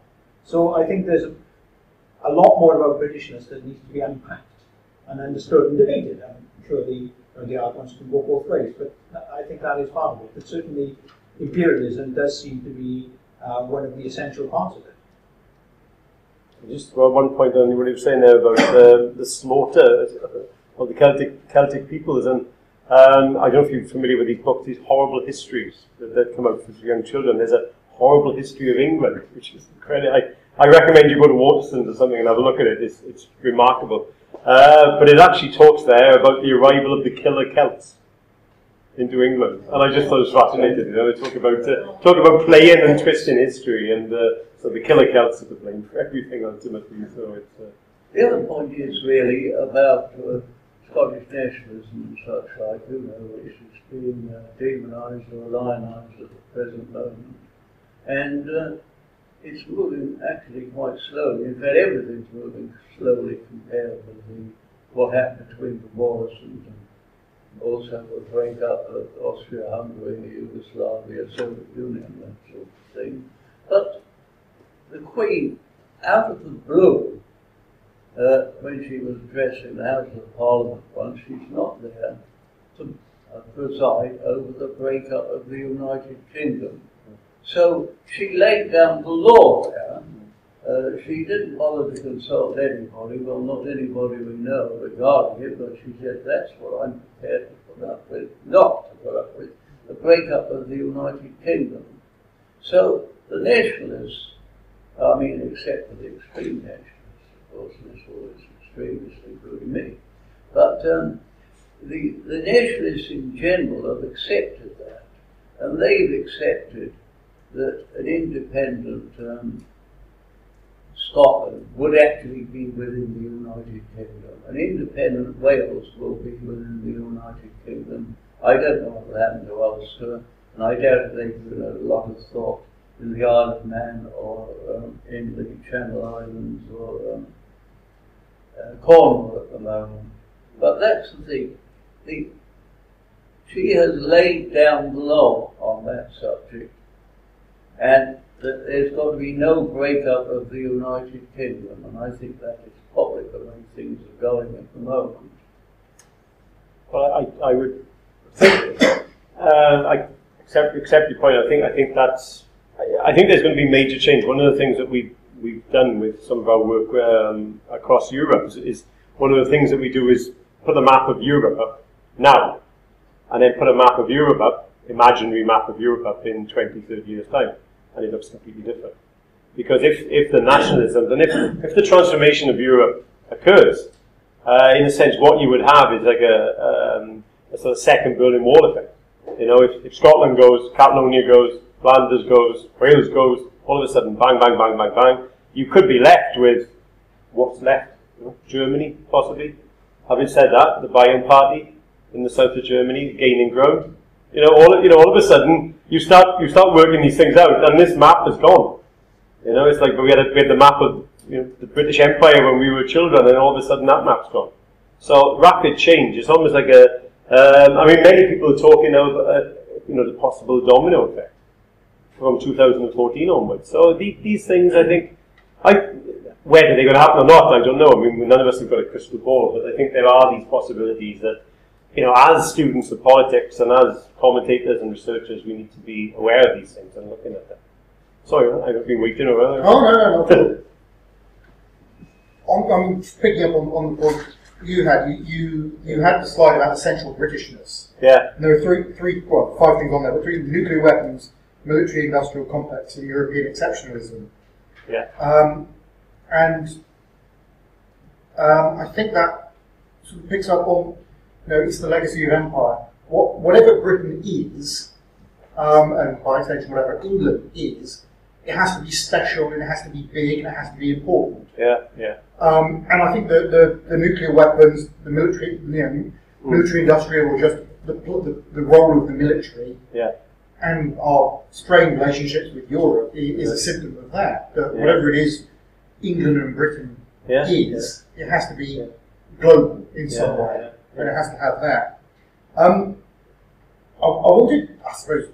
So I think there's a, a lot more about Britishness that needs to be unpacked and understood and debated. I'm sure the, you know, the arguments can go both ways, but I think that is part of it. But certainly, imperialism does seem to be uh, one of the essential parts of it. Just one point on what you were saying there about uh, the slaughter of the Celtic Celtic peoples, and um, I don't know if you're familiar with these books, these horrible histories that, that come out for young children. There's a horrible history of England, which is incredible. I, I recommend you go to Waterstones or something and have a look at it. It's, it's remarkable. Uh, but it actually talks there about the arrival of the killer Celts into England, and I just thought it was fascinating. You know, they talk about uh, talk about playing and twisting history, and uh, so the killer Celts are to blame for everything ultimately. So it's uh, The other point is really about uh, Scottish nationalism and such like, you know, which is being uh, demonised or lionised at the present moment. And uh, it's moving actually quite slowly. In fact, everything's moving slowly compared with the, what happened between the wars and, also the breakup of Austria-Hungary, Yugoslavia, Soviet Union, that sort of thing. But the Queen, out of the blue, uh, when she was addressing the House of Parliament once, she's not there to preside over the breakup of the United Kingdom. So she laid down the law there. Uh, she didn't bother to consult anybody, well, not anybody we know regarding it, but she said, that's what I'm prepared to put up with, not to put up with, the breakup of the United Kingdom. So the nationalists, I mean, except for the extreme nationalists, of course, and it's always extremists, including me, but um, the, the nationalists in general have accepted that, and they've accepted that an independent um, Scotland would actually be within the United Kingdom. An independent Wales will be within the United Kingdom. I don't know what will happen to Ulster, and I doubt they've given a lot of thought in the Isle of Man or um, in the Channel Islands or um, uh, Cornwall at the moment. But that's the thing. The, she has laid down the law on that subject, and that there's got to be no breakup of the United Kingdom, and I think that is probably the way things are going at the moment. well, I, I would uh, I accept accept your point. I think I think that's I, I think there's going to be major change. One of the things that we we've done with some of our work um, across Europe is, is one of the things that we do is put a map of Europe up now, and then put a map of Europe up, imaginary map of Europe up in 20, 30 years time, and it looks completely different. Because if, if the nationalism, and if, if the transformation of Europe occurs, uh, in a sense, what you would have is like a, um, a sort of second Berlin Wall effect. You know, if, if Scotland goes, Catalonia goes, Flanders goes, Wales goes, all of a sudden, bang, bang, bang, bang, bang, you could be left with what's left. You know, Germany, possibly. Having said that, the Bayern party in the south of Germany gaining ground. You know, all you know, all of a sudden you start you start working these things out, and this map is gone. You know, it's like we had, a, we had the map of you know, the British Empire when we were children, and all of a sudden that map's gone. So rapid change. It's almost like a. Um, I mean, many people are talking of uh, you know the possible domino effect from 2014 onwards. So the, these things, I think, I whether they're going to happen or not, I don't know. I mean, none of us have got a crystal ball, but I think there are these possibilities that you know, as students of politics and as commentators and researchers, we need to be aware of these things and looking at them. Sorry, I've been waiting around. Oh, no, no, no. I'm, I'm picking up on, on the point you had. You, you, you had the slide about essential Britishness. Yeah. And there are three, three, well, five things on there, but three nuclear weapons, military industrial complex, and European exceptionalism. Yeah. Um, and um, I think that sort of picks up on, know, it's the legacy of empire. What, whatever Britain is, um, and by extension, whatever England is, it has to be special and it has to be big and it has to be important. Yeah, yeah. Um, and I think the, the, the nuclear weapons, the military, you know, military industrial, or just the, the, the role of the military, Yeah. and our strained relationships with Europe is a symptom of that. That Yeah. whatever it is England and Britain Yeah. is, it has to be global in some way, yeah, and it has to have that. Um, I, I wanted, I suppose,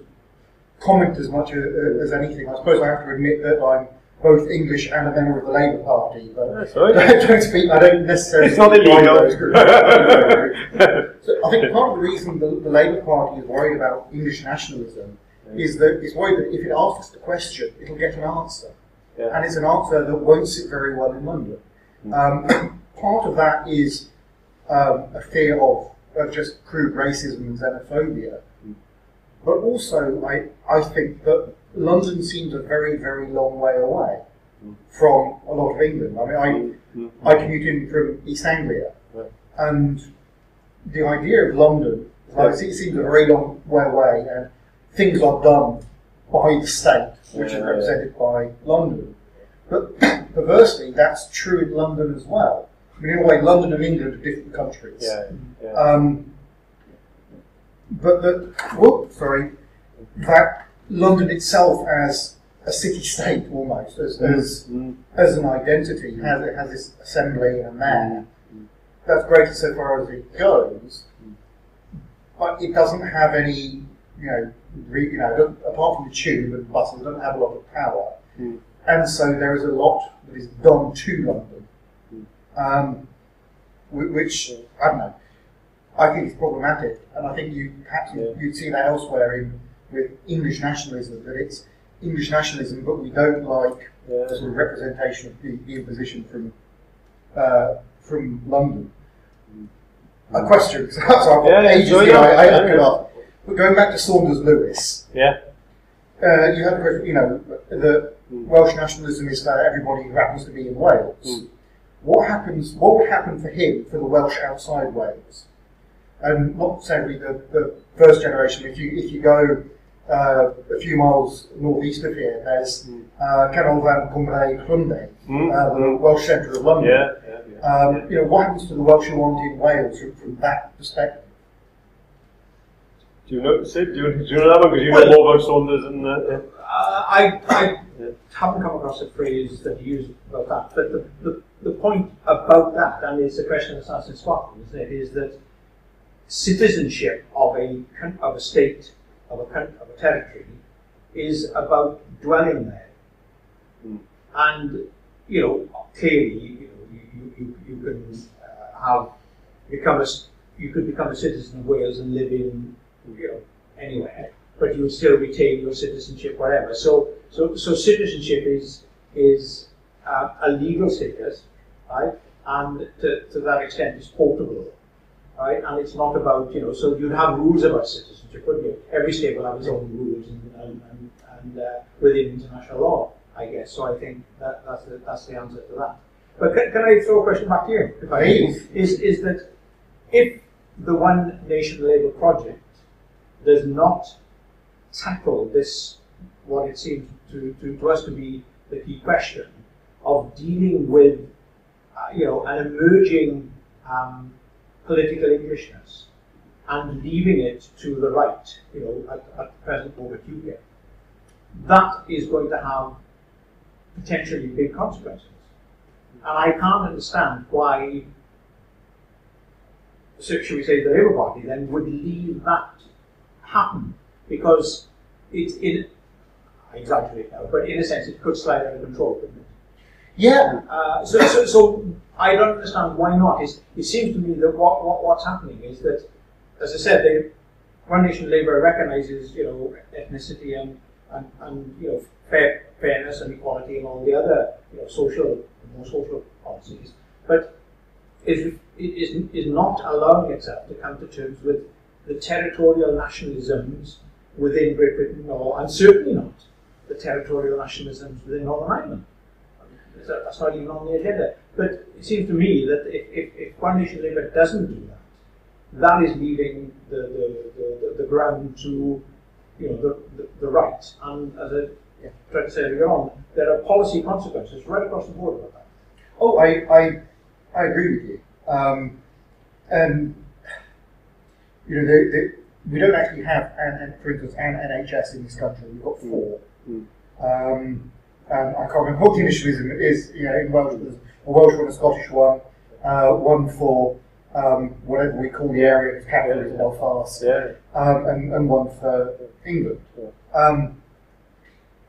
comment as much as, as anything. I suppose I have to admit that I'm both English and a member of the Labour Party, but That's <laughs> right. don't, don't speak. I don't necessarily. It's not illegal. those groups. <laughs> So I think part of the reason the, the Labour Party is worried about English nationalism is that it's worried that if it asks the question, it'll get an answer, Yeah. and it's an answer that won't sit very well in London. Um, <coughs> part of that is um, a fear of, of just crude racism and xenophobia, hmm. but also I, I think that London seems a very very long way away hmm. from a lot of England. I mean, I hmm. I commute in from East Anglia, Right. and the idea of London like, it seems a very long way away, and things are done by the state, which Yeah, is yeah. represented by London. But <coughs> perversely, that's true in London as well. In a way, London and England are different countries. Yeah, yeah. Um, but the whoop, sorry, that London itself as a city-state almost, as, as Mm. as an identity, has it has this assembly and a mayor. That's great so far as it goes, but it doesn't have any, you know, re, you know, apart from the tube and buses, it doesn't have a lot of power, Mm. and so there is a lot that is done to London, Mm. Um, which I don't know. I think it's problematic, and I think you perhaps Yeah. you'd see that elsewhere in with English nationalism that it's English nationalism, but we don't like Yeah. the sort of representation of the, the imposition from uh, from London. A question, <laughs> so I've got Yeah, ages ago, yeah, I, I yeah, ask. But going back to Saunders Lewis, Yeah. uh, you had the question, you know, the Mm. Welsh nationalism is for everybody who happens to be in Wales. Mm. What happens? What would happen for him for the Welsh outside Wales? And not necessarily the, the first generation. If you if you go uh, a few miles northeast of here, there's Mm. uh, Canolfan Cymry Llundain, Mm. uh, the Welsh centre of London. Yeah, yeah, yeah. Um, you know, what happens to the Welsh who aren't in Wales from, from that perspective? Do you know, Sid? Do you, do you know that one? Because you know more about Saunders and. Uh, Uh, I, I Yeah. haven't come across a phrase that you use about that, but the, the, the point about that, and it's a question that's asked in Scotland, isn't it, is that citizenship of a, of a state, of a, of a territory, is about dwelling there. Mm. And, you know, clearly, you, know, you, you, you can uh, have, become a, you could become a citizen of Wales and live in, you know, anywhere but you would still retain your citizenship wherever. So, so, so citizenship is is uh, a legal status, right? And to, to that extent, it's portable, right? And it's not about you know. So you'd have rules about citizenship, wouldn't you? Every state will have its own rules and and, and, uh, within international law, I guess. So I think that that's the, that's the answer to that. But can, can I throw a question back to you? If I? Please. is is that if the One Nation Labour project does not tackle this, what it seems to, to, to us to be the key question of dealing with, uh, you know, an emerging um, political Englishness and leaving it to the right, you know, at, at the present moment you get, that is going to have potentially big consequences. And I can't understand why, so should we say, the Labour Party then would leave that happen because it's in, I exaggerate now, but in a sense it could slide out of control, couldn't it? Yeah, Uh, so, so, so I don't understand why not. It's, it seems to me that what, what, what's happening is that, as I said, they, One Nation Labour recognises, you know, ethnicity and, and, and you know, fair, fairness and equality and all the other, you know, social, more social policies, but is, is, is not allowing itself to come to terms with the territorial nationalisms within Great Britain, or, and certainly not the territorial nationalisms within Northern Ireland. That- That's not even on the agenda. But it seems to me that if, if, if One Nation Labour doesn't do that, that is leaving the, the, the, the, the ground to you know, the, the, the right. And as I tried to say earlier on, there are policy consequences right across the board about that. Oh, I, I, I agree with you. Um, and you know, the, the, we don't actually have, an, an, for instance, an NHS in this country. We've got four. Mm. Um, and I can't remember what the initialism is. You know, in Welsh, there's a Welsh one, a Scottish one, uh, one for um, whatever we call the area, whose capital is Belfast, Yeah. um, and, and one for England. Um,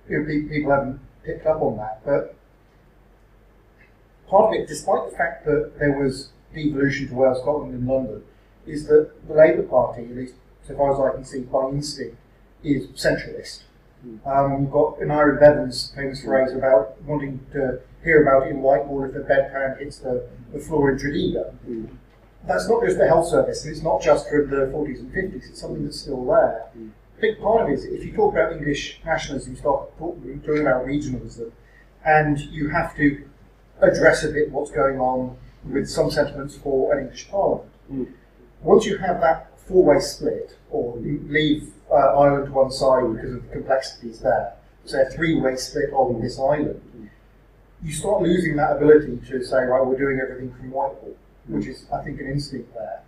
you know, people haven't picked up on that, but part of it, despite the fact that there was devolution to Wales, Scotland, and London, is that the Labour Party, at least so far as I can see by instinct, is centralist. Um, you've got Aneurin Bevan's famous phrase about wanting to hear about it in Whitehall if the bedpan hits the, the floor in Tredegar. That's not just the health service, and it's not just from the 40s and 50s, it's something that's still there. A big part of it is if you talk about English nationalism, you start talking, talking about regionalism, and you have to address a bit what's going on with some sentiments for an English parliament. Mm. Once you have that four-way split, or leave uh, Ireland to one side because of the complexities there, so a three-way split on this island, you start losing that ability to say, right, we're doing everything from Whitehall, which is, I think, an instinct there.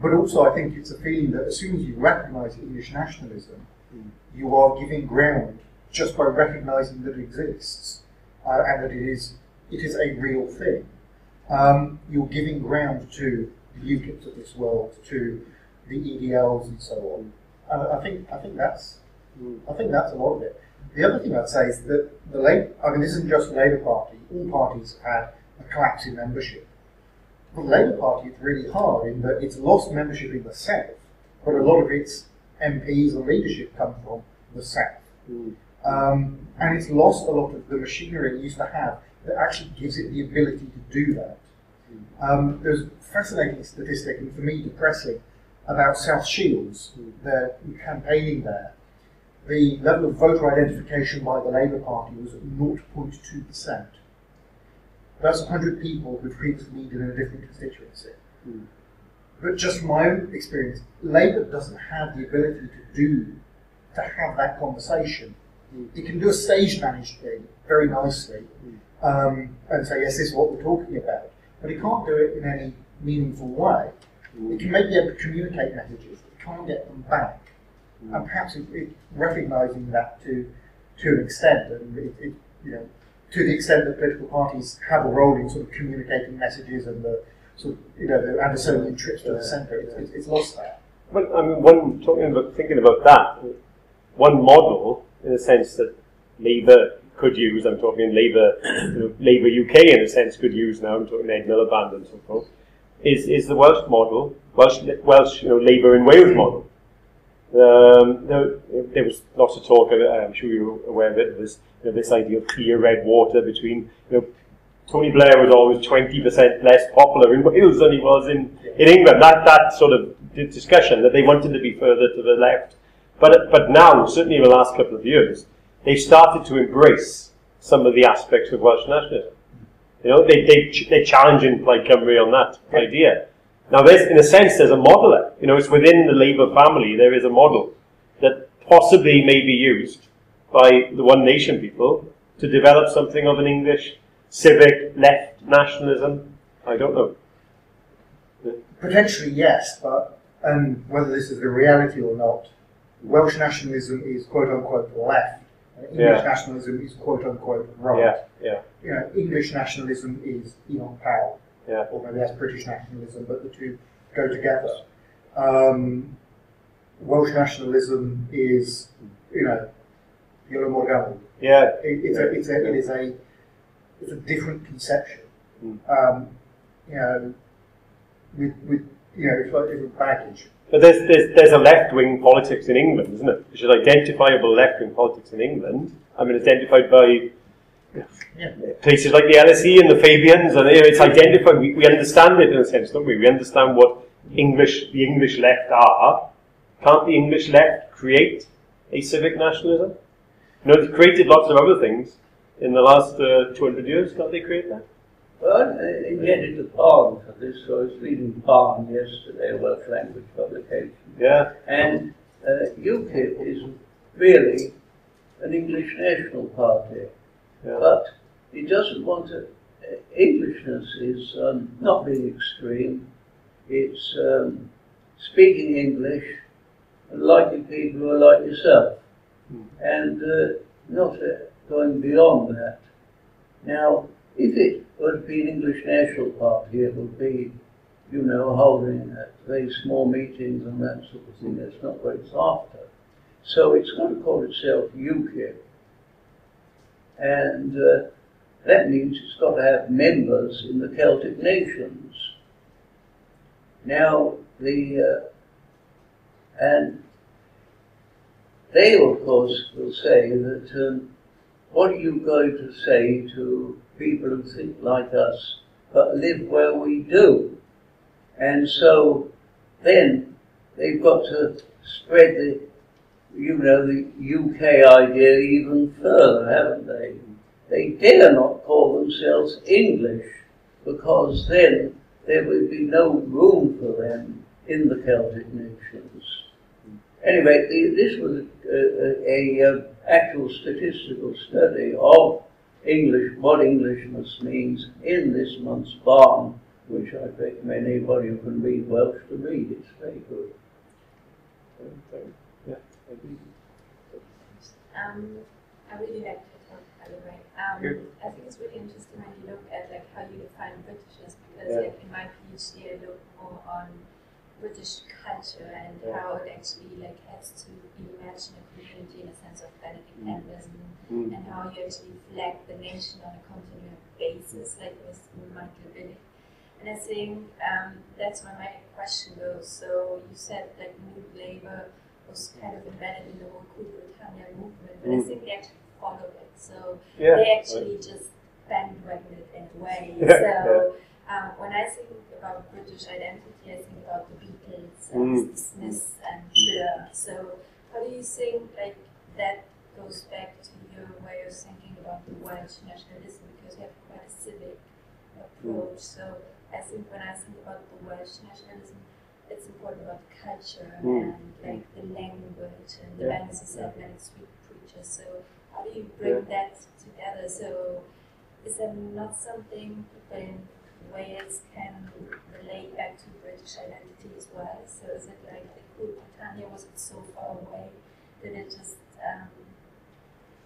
But also, I think it's a feeling that as soon as you recognise English nationalism, you are giving ground just by recognising that it exists uh, and that it is it is a real thing. Um, you're giving ground to the UKIPs of this world, to the EDLs and so on. I think I think that's I think that's a lot of it. The other thing I'd say is that the Labour, I mean, this isn't just the Labour Party. All parties had a collapse in membership. For the Labour Party, it's really hard in that it's lost membership in the south, but a lot of its MPs and leadership come from the south. Um, and it's lost a lot of the machinery it used to have that actually gives it the ability to do that. Um, there's a fascinating statistic, and for me depressing, about South Shields, their campaigning there. The level of voter identification by the Labour Party was at 0.2%. That's 100 people who previously lived in a different constituency. Hmm. But just from my own experience, Labour doesn't have the ability to do, to have that conversation. Hmm. It can do a stage managed thing very nicely hmm. um, and say, yes, this is what we're talking about. But it can't do it in any meaningful way. It can maybe be able to communicate messages, it can't get them back. And mm. perhaps it, it recognising that to to an extent, and it, it, you know, to the extent that political parties have a role in sort of communicating messages and the sort of, you know, the Andersonian trips to the centre, it's, it's, it's lost that. Well, I mean, one talking about thinking about that, one model in a sense that Labour could use. I'm talking Labour, you <coughs> know, Labour UK in a sense could use now. I'm talking Ed Miliband and so forth. Is is the Welsh model, Welsh Welsh you know Labour in Wales model? Um, there, there was lots of talk. I'm sure you're aware of it. This you know, this idea of clear red water between you know. Tony Blair was always 20% less popular in Wales than he was in, in England. That that sort of discussion that they wanted to be further to the left. But but now, certainly in the last couple of years, they've started to embrace some of the aspects of Welsh nationalism. You know, they, they, they're challenging Plaid Cymru on that idea. Now, there's in a sense there's a model. You know, it's within the Labour family. There is a model that possibly may be used by the One Nation people to develop something of an English civic left nationalism. I don't know. Potentially, yes, but and whether this is the reality or not, Welsh nationalism is quote unquote left, and English Yeah. nationalism is quote unquote right. Yeah, yeah. You know, English nationalism is Enoch Powell, Yeah. or maybe that's British nationalism, but the two go together. Um, Welsh nationalism is, you know, Iolo Morgannwg. Yeah, It, it's a, it's a, it is a, it's a different conception. Mm. Um, you know, with, with, you know, it's like different baggage. But there's, there's, there's a left wing politics in England, isn't it? Which is identifiable left wing politics in England. I mean, it's identified by Yeah. places like the LSE and the Fabians, and you know, it's identified. We, we understand it in a sense, don't we? We understand what English, the English left are. Can't the English left create a civic nationalism? You know, they've created lots of other things in the last uh, 200 years. Can't they create that? Well, I invented the Barn for this, so I was reading Barn yesterday, a Welsh language publication. Yeah, And uh, UKIP is really an English national party, yeah, but it doesn't want to. Uh, Englishness is um, not being extreme. It's um, speaking English and liking people who are like yourself, Hmm. and uh, not uh, going beyond that. Now, if it to be an English national party, it would be, you know, holding very small meetings and that sort of thing. That's not what it's after. So it's got to call itself UKIP. And uh, that means it's got to have members in the Celtic nations. Now, the, uh, and they, of course, will say that um, what are you going to say to people who think like us but live where we do? And so then they've got to spread the, you know, the UK idea even further, haven't they? They dare not call themselves English because then there would be no room for them in the Celtic nations. Anyway, this was a, a, a uh, actual statistical study of English, what Englishness means in this month's barn, which I recommend anybody who can read Welsh to read. It's very good. yeah. Um, I really like your talk, by the way. Um, Good. I think it's really interesting when you look at like how you define Britishness because Yeah. like in my PhD I look more on British culture and Yeah. how it actually like has to imagine a community in a sense of Benedict Mm. Mm. and how you actually flag the nation on a continuous basis, like with Michael Billig. And I think um, that's where my question goes. So you said that New Labour was kind of embedded in the whole Cool Britannia movement, but I Mm. think they actually followed it. So Yeah. they actually just bandwagon it in a way. Yeah, so um, when I think about British identity, I think about the Beatles and Mm. the Smiths and Blur. So how do you think like that goes back to your way of thinking about the Welsh nationalism because you have quite a civic approach. So I think when I think about the Welsh nationalism, it's important about culture Mm. and like the language and the Yeah. language is said many sweet preachers. So how do you bring that together? So is that not something people in Wales can relate back to British identity as well? So is it like the cool Britannia was so far away that it just um,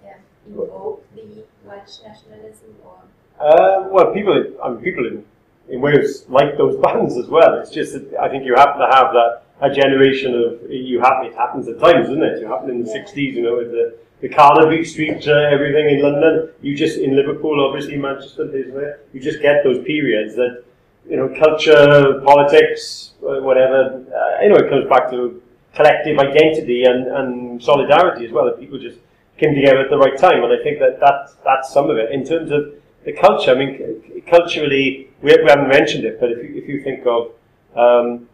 yeah evoke the Welsh nationalism or Uh, well, people, I mean, people in, in Wales like those bands as well. It's just that I think you happen to have that a generation of you happen. It happens at times, doesn't it? You happen in the Yeah. '60s, you know, with the the Carnaby Street, uh, everything in London. You just in Liverpool, obviously Manchester, there. You just get those periods that you know, culture, politics, uh, whatever. Uh, you know, it comes back to collective identity and, and solidarity as well. That people just came together at the right time, and I think that that's, that's some of it. In terms of the culture, I mean, c- culturally, we, we haven't mentioned it, but if you, if you think of, um,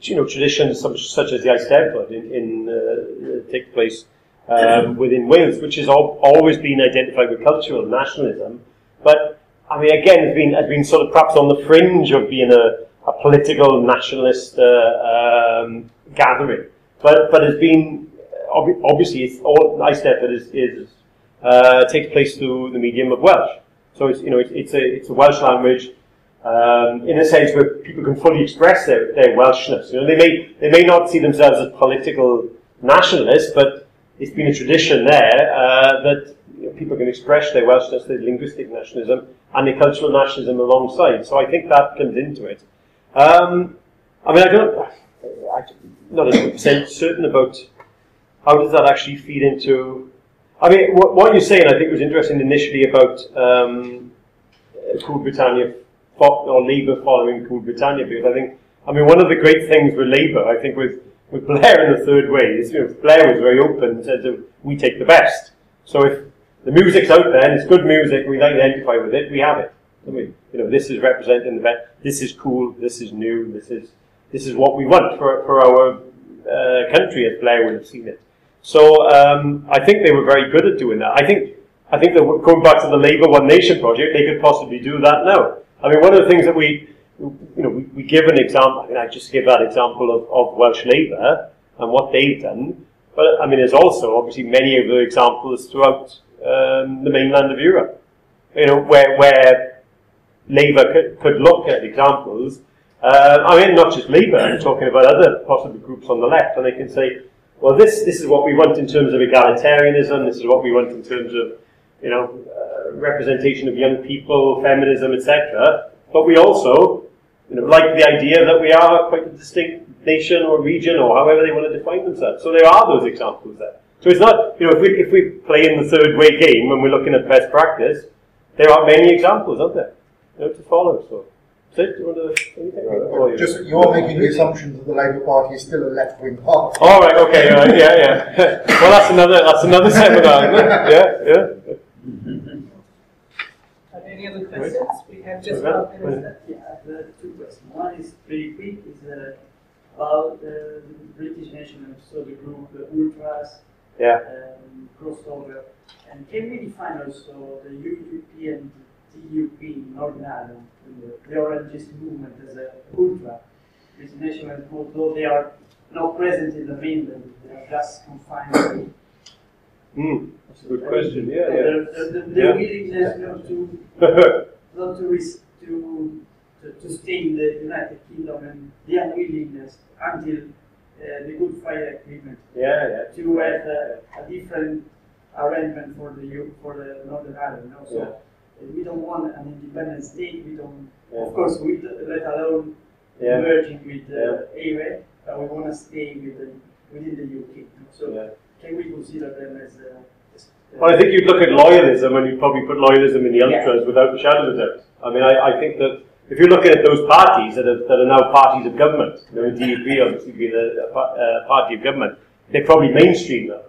you know, traditions such, such as the Ice Eisteddfod in, in uh, take place um, within Wales, which has al- always been identified with cultural nationalism, but I mean, again, has been has been sort of perhaps on the fringe of being a, a political nationalist uh, um, gathering, but but has been ob- obviously it's all Eisteddfod is, is uh, takes place through the medium of Welsh. So it's you know it's a it's a Welsh language um, in a sense where people can fully express their, their Welshness. You know, they may they may not see themselves as political nationalists, but it's been a tradition there uh, that you know, people can express their Welshness, their linguistic nationalism, and their cultural nationalism alongside. So I think that comes into it. Um, I mean, I don't, I'm not 100% certain about how does that actually feed into. I mean, what, what you're saying, I think, was interesting initially about um, Cool Britannia or Labour following Cool Britannia, because I think, I mean, one of the great things with Labour, I think, with with Blair in the third way is, you know, Blair was very open and said we take the best. So if the music's out there and it's good music, we identify with it, we have it. I mean, you know, this is representing the best. This is cool. This is new. This is this is what we want for for our uh, country, as Blair would have seen it. So um, I think they were very good at doing that. I think I think that going back to the Labour One Nation project, they could possibly do that now. I mean, one of the things that we you know, we, we give an example, I mean, I just give that example of, of Welsh Labour and what they've done, but I mean, there's also obviously many of the examples throughout um, the mainland of Europe, you know, where, where Labour could, could look at examples. Uh, I mean, not just Labour, I'm talking about other possible groups on the left, and they can say, well, this, this is what we want in terms of egalitarianism, this is what we want in terms of, you know, representation of young people, feminism, etc. But we also you know, like the idea that we are quite a distinct nation or region or however they want to define themselves. So there are those examples there. So it's not, you know, if we, if we play in the third way game when we're looking at best practice, there are many examples, aren't there? You know, to follow. So, Sid, do you want to anything? Just you're making the assumption that the Labour Party is still a left-wing party. All right. Okay. All right, yeah. Yeah. <laughs> well, that's another. That's another <laughs> seminar. Isn't it? Yeah. Yeah. <laughs> Any other questions? We have just Okay. about minutes. Yeah, the two questions. One is pretty quick, is uh, about the British nationalists, so the group the Ultras, Yeah. um, crossover. And can we define also the UUP and DUP in Northern Ireland, the, the Orangist movement as a ultra British nationalist, although they are not present in the mainland, they are just confined to Mm, that's a good question. Yeah. the, the, the, the Yeah. willingness not to Yeah. <laughs> not to, ris- to, to, to stay in the United Kingdom and the unwillingness until uh, the Good Friday Agreement yeah. Yeah. to have a, a different arrangement for the Eu- for the Northern Ireland. No? So uh, we don't want an independent state. We don't, Yeah. of course, we let alone Yeah. merging with uh, AWE, but we want to stay with the, within the UK. no? So Yeah. Can we consider them as a as, uh, Well, I think you'd look at loyalism and you'd probably put loyalism in the ultras without a shadow of a doubt. I mean, I, I think that if you're looking at those parties that are, that are now parties of government, you know, DUP obviously being a, a uh, party of government, they're probably mainstream now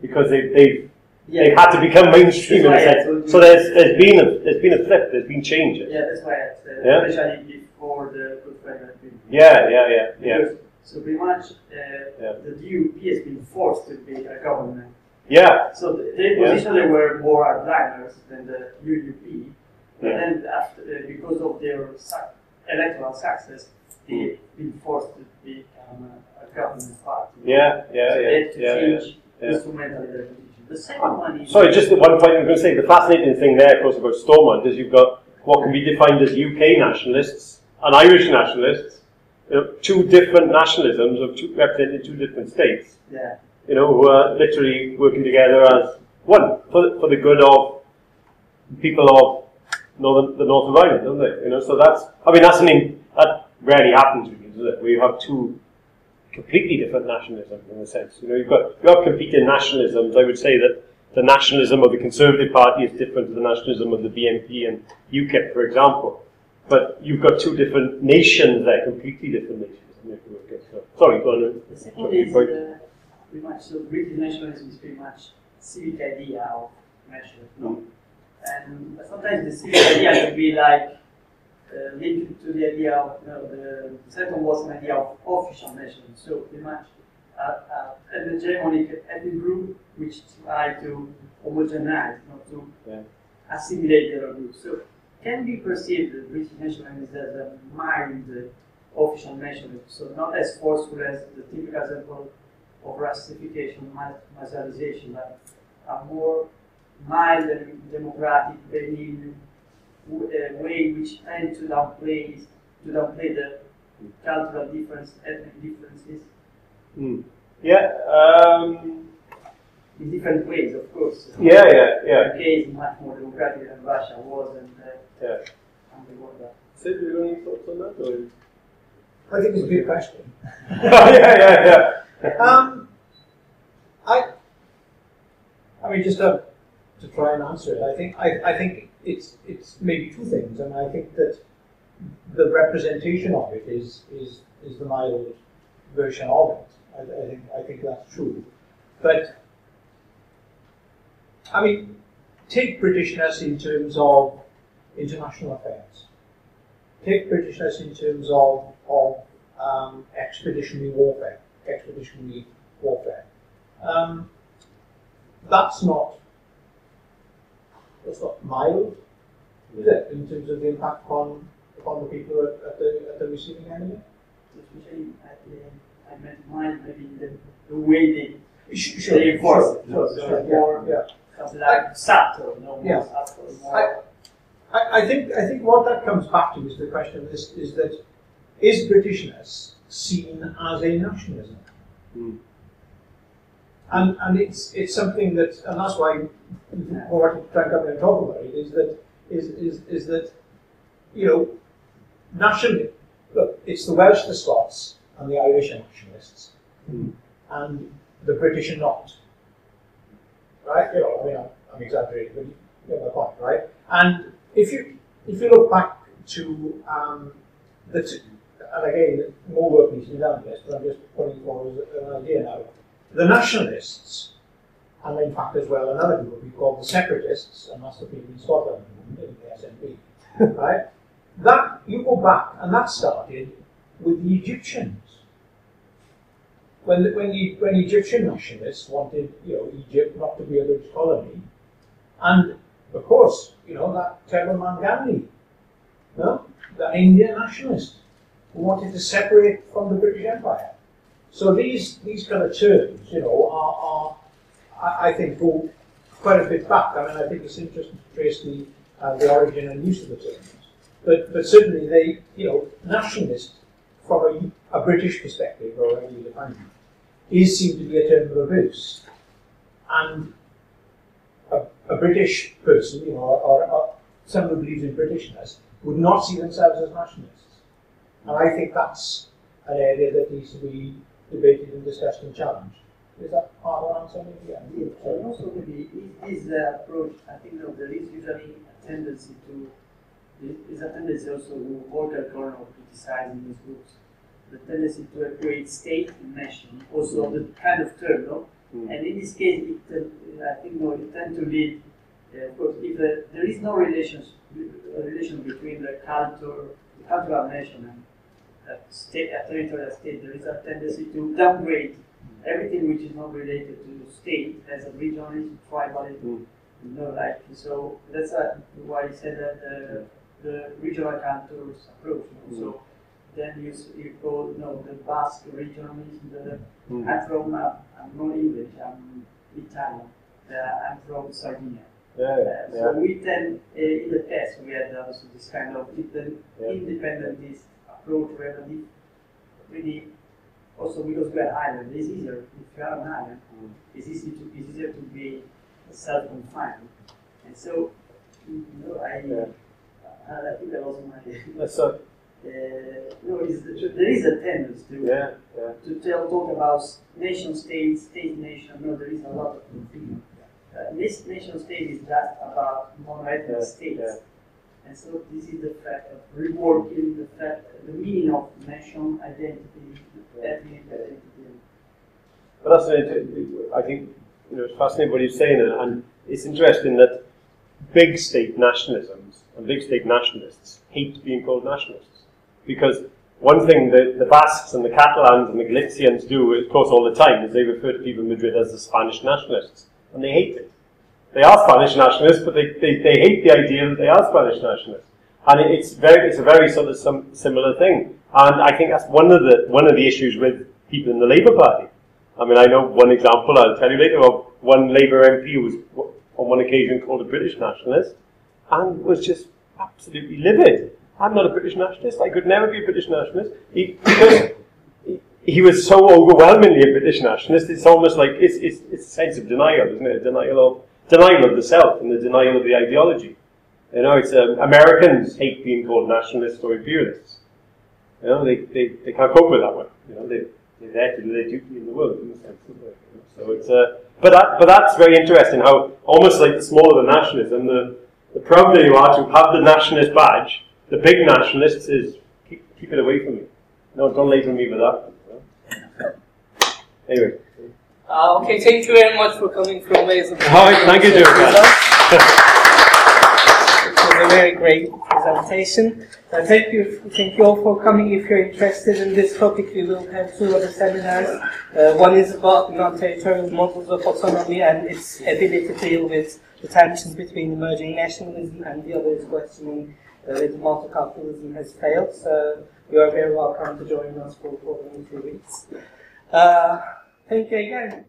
because they, they've, they've had to become mainstream in a sense. yeah. So there's, there's been a there's been a flip, there's been changes. Yeah, that's why I said, Yeah. especially before the Good Yeah, yeah, yeah, yeah, Because- So pretty much, uh, Yeah. the DUP has been forced to be a government. yeah, So th- they Yeah. were more hardliners than the UUP. But Yeah. then after, uh, because of their electoral success, Hmm. they've been forced to become a, a government party. yeah, yeah, So yeah, they had to yeah, yeah. change yeah. instrumentally their position. The second one is. Sorry, just the one point I'm going to say. The fascinating thing there, of course, about Stormont is you've got what can be defined as UK nationalists and Irish nationalists, you know, two different nationalisms of two, representing two different states, Yeah. you know, who are literally working together as one for, for the good of people of northern, the north of Ireland, don't they? You know, so that's, I mean, that's something that rarely happens, does it? Where you have two completely different nationalisms in a sense. You know, you've got you have competing nationalisms. I would say that the nationalism of the Conservative Party is different to the nationalism of the BNP and UKIP, for example. But you've got two different nations there, completely different nations. Okay, so, sorry, go on. The second is point. uh, pretty much so British nationalism is pretty much civic idea of nationalism. No? And sometimes the civic idea can be like uh, linked to the idea of you know, the second was an idea of official nationalism. So pretty much uh, uh, an hegemonic ethnic group which try to homogenize, not to Yeah. assimilate the other groups. So can be perceived the British nationalism as a mild uh, official nationalism, so not as forceful as the typical example of Russification, ma- marginalization, but a more mild and democratic, benign w- uh, way which tend to downplay to downplay the cultural difference, ethnic differences Hmm. Yeah. Um, in different ways, of course. yeah. Yeah. Yeah. UK is much more democratic than Russia was, and uh, Yeah. and the world. Sid, do you have any thoughts on that? Or? I think it's a good question. <laughs> <laughs> yeah. Yeah. Yeah. Um, I, I mean, just to, to try and answer it, I think I, I think it's it's maybe two things, and I think that the representation of it is is is the mild version of it. I, I think I think that's true, but I mean, take Britishness in terms of international affairs. Take Britishness in terms of of um, expeditionary warfare expeditionary warfare. Um, that's not that's not mild, is it, in terms of the impact upon upon the people at, at the at the receiving end? Especially at the, I meant mine, maybe the, the way they, Sh- they enforce it. sure, sure, it's yeah, more yeah. something like subtle, no more Yeah. subtle, more. I, I think I think what that comes back to is the question is is that is Britishness seen as a nationalism? Hmm. And and it's it's something that and that's why what I'm trying to come here and talk about it is that is is, is that you know nationally look it's the Welsh, the Scots, and the Irish are nationalists, Hmm. and the British are not. Right? You know, I mean, I'm, I'm exaggerating, but you get my point, right? And if you if you look back to um, the t- and again more work needs to be done on this, but I'm just putting it forward as an idea now. The nationalists, and in fact as well another group we call the separatists, and that's the people in Scotland in the SNP, <laughs> right? That you go back, and that started with the Egyptians. When the, when the when Egyptian nationalists wanted you know Egypt not to be a British colony, and of course you know that terrible man Gandhi, no, the Indian nationalist who wanted to separate from the British Empire. So these these kind of terms, you know, are, are I, I think go quite a bit back. I mean, I think it's interesting to trace the uh, the origin and use of the terms. But but certainly they, you know, nationalist from a, a British perspective, or whatever you define it, is seen to be a term of abuse. And a, a British person, you know, or, or someone who believes in Britishness, would not see themselves as nationalists. And I think that's an area that needs to be debated and discussed and challenged. Is that part of answer maybe? Yeah. Yeah, and also maybe is uh, approach, I think no, there is usually a tendency to, is a tendency also to Walker Connor criticizing these groups, the tendency to equate state and nation, also the kind of term, no? Mm. And in this case, it, uh, I think no, it tend to lead, uh, of course, if uh, there is no relations, a relation between the culture, the cultural nation and a state, a territorial state, there is a tendency to downgrade everything which is not related to the state as a regionalism, tribalism, Mm. you know, like so. That's uh, why I said that uh, the regional counters approach. You know? So then you you call you know the Basque regionalism. The, Mm. I'm from uh, I'm not English. I'm Italian. Uh, I'm from Sardinia. Yeah. Uh, Yeah. So we tend uh, in the past we had also this kind of Yeah. independentist approach, relative, really also because we are island, it's easier if you are an island, Mm. it's easy to it's easier to be self-confined. And so, you know, I, Yeah. uh, I think that was my. <laughs> Uh, no, is there is a tendency to yeah. Yeah. to tell talk about nation state, state nation. No, there is a lot of confusion. Uh, this nation state is just about non-ethnic states. And so this is the fact of reworking the fact, the meaning of nation identity, ethnic identity. But that's I think you know it's fascinating what he's saying, and, and it's interesting that big state nationalisms and big state nationalists hate being called nationalists because one thing that the Basques and the Catalans and the Galicians do, of course, all the time is they refer to people in Madrid as the Spanish nationalists, and they hate it. They are Spanish nationalists, but they, they, they hate the idea that they are Spanish nationalists. And it's very it's a very sort of some similar thing. And I think that's one of the one of the issues with people in the Labour Party. I mean, I know one example. I'll tell you later of one Labour MP who was on one occasion called a British nationalist, and was just absolutely livid. I'm not a British nationalist. I could never be a British nationalist. He, because he, was so overwhelmingly a British nationalist. It's almost like it's, it's, it's a sense of denial, isn't it? A denial of denial of the self and the denial of the ideology. You know, it's um, Americans hate being called nationalists or imperialists. You know, they, they, they can't cope with that one. You know, they, they're there to do their duty in the world, in the sense. So it's uh, but that, but that's very interesting. How almost like the smaller the nationalism, the the prouder you are to have the nationalist badge. The big nationalists is keep, keep it away from me. No, don't label me with that. Anyway. Uh, okay, thank you very much for coming from Wales. All right, thank you, Joe. It was a very great presentation. Uh, thank you, thank you all for coming. If you're interested in this topic, we will have two other seminars. Uh, one is about non-territorial models of autonomy and its ability to deal with the tensions between emerging nationalism, and the other is questioning uh, whether multiculturalism has failed. So you are very welcome to join us for, for the next two weeks. Uh, thank you again.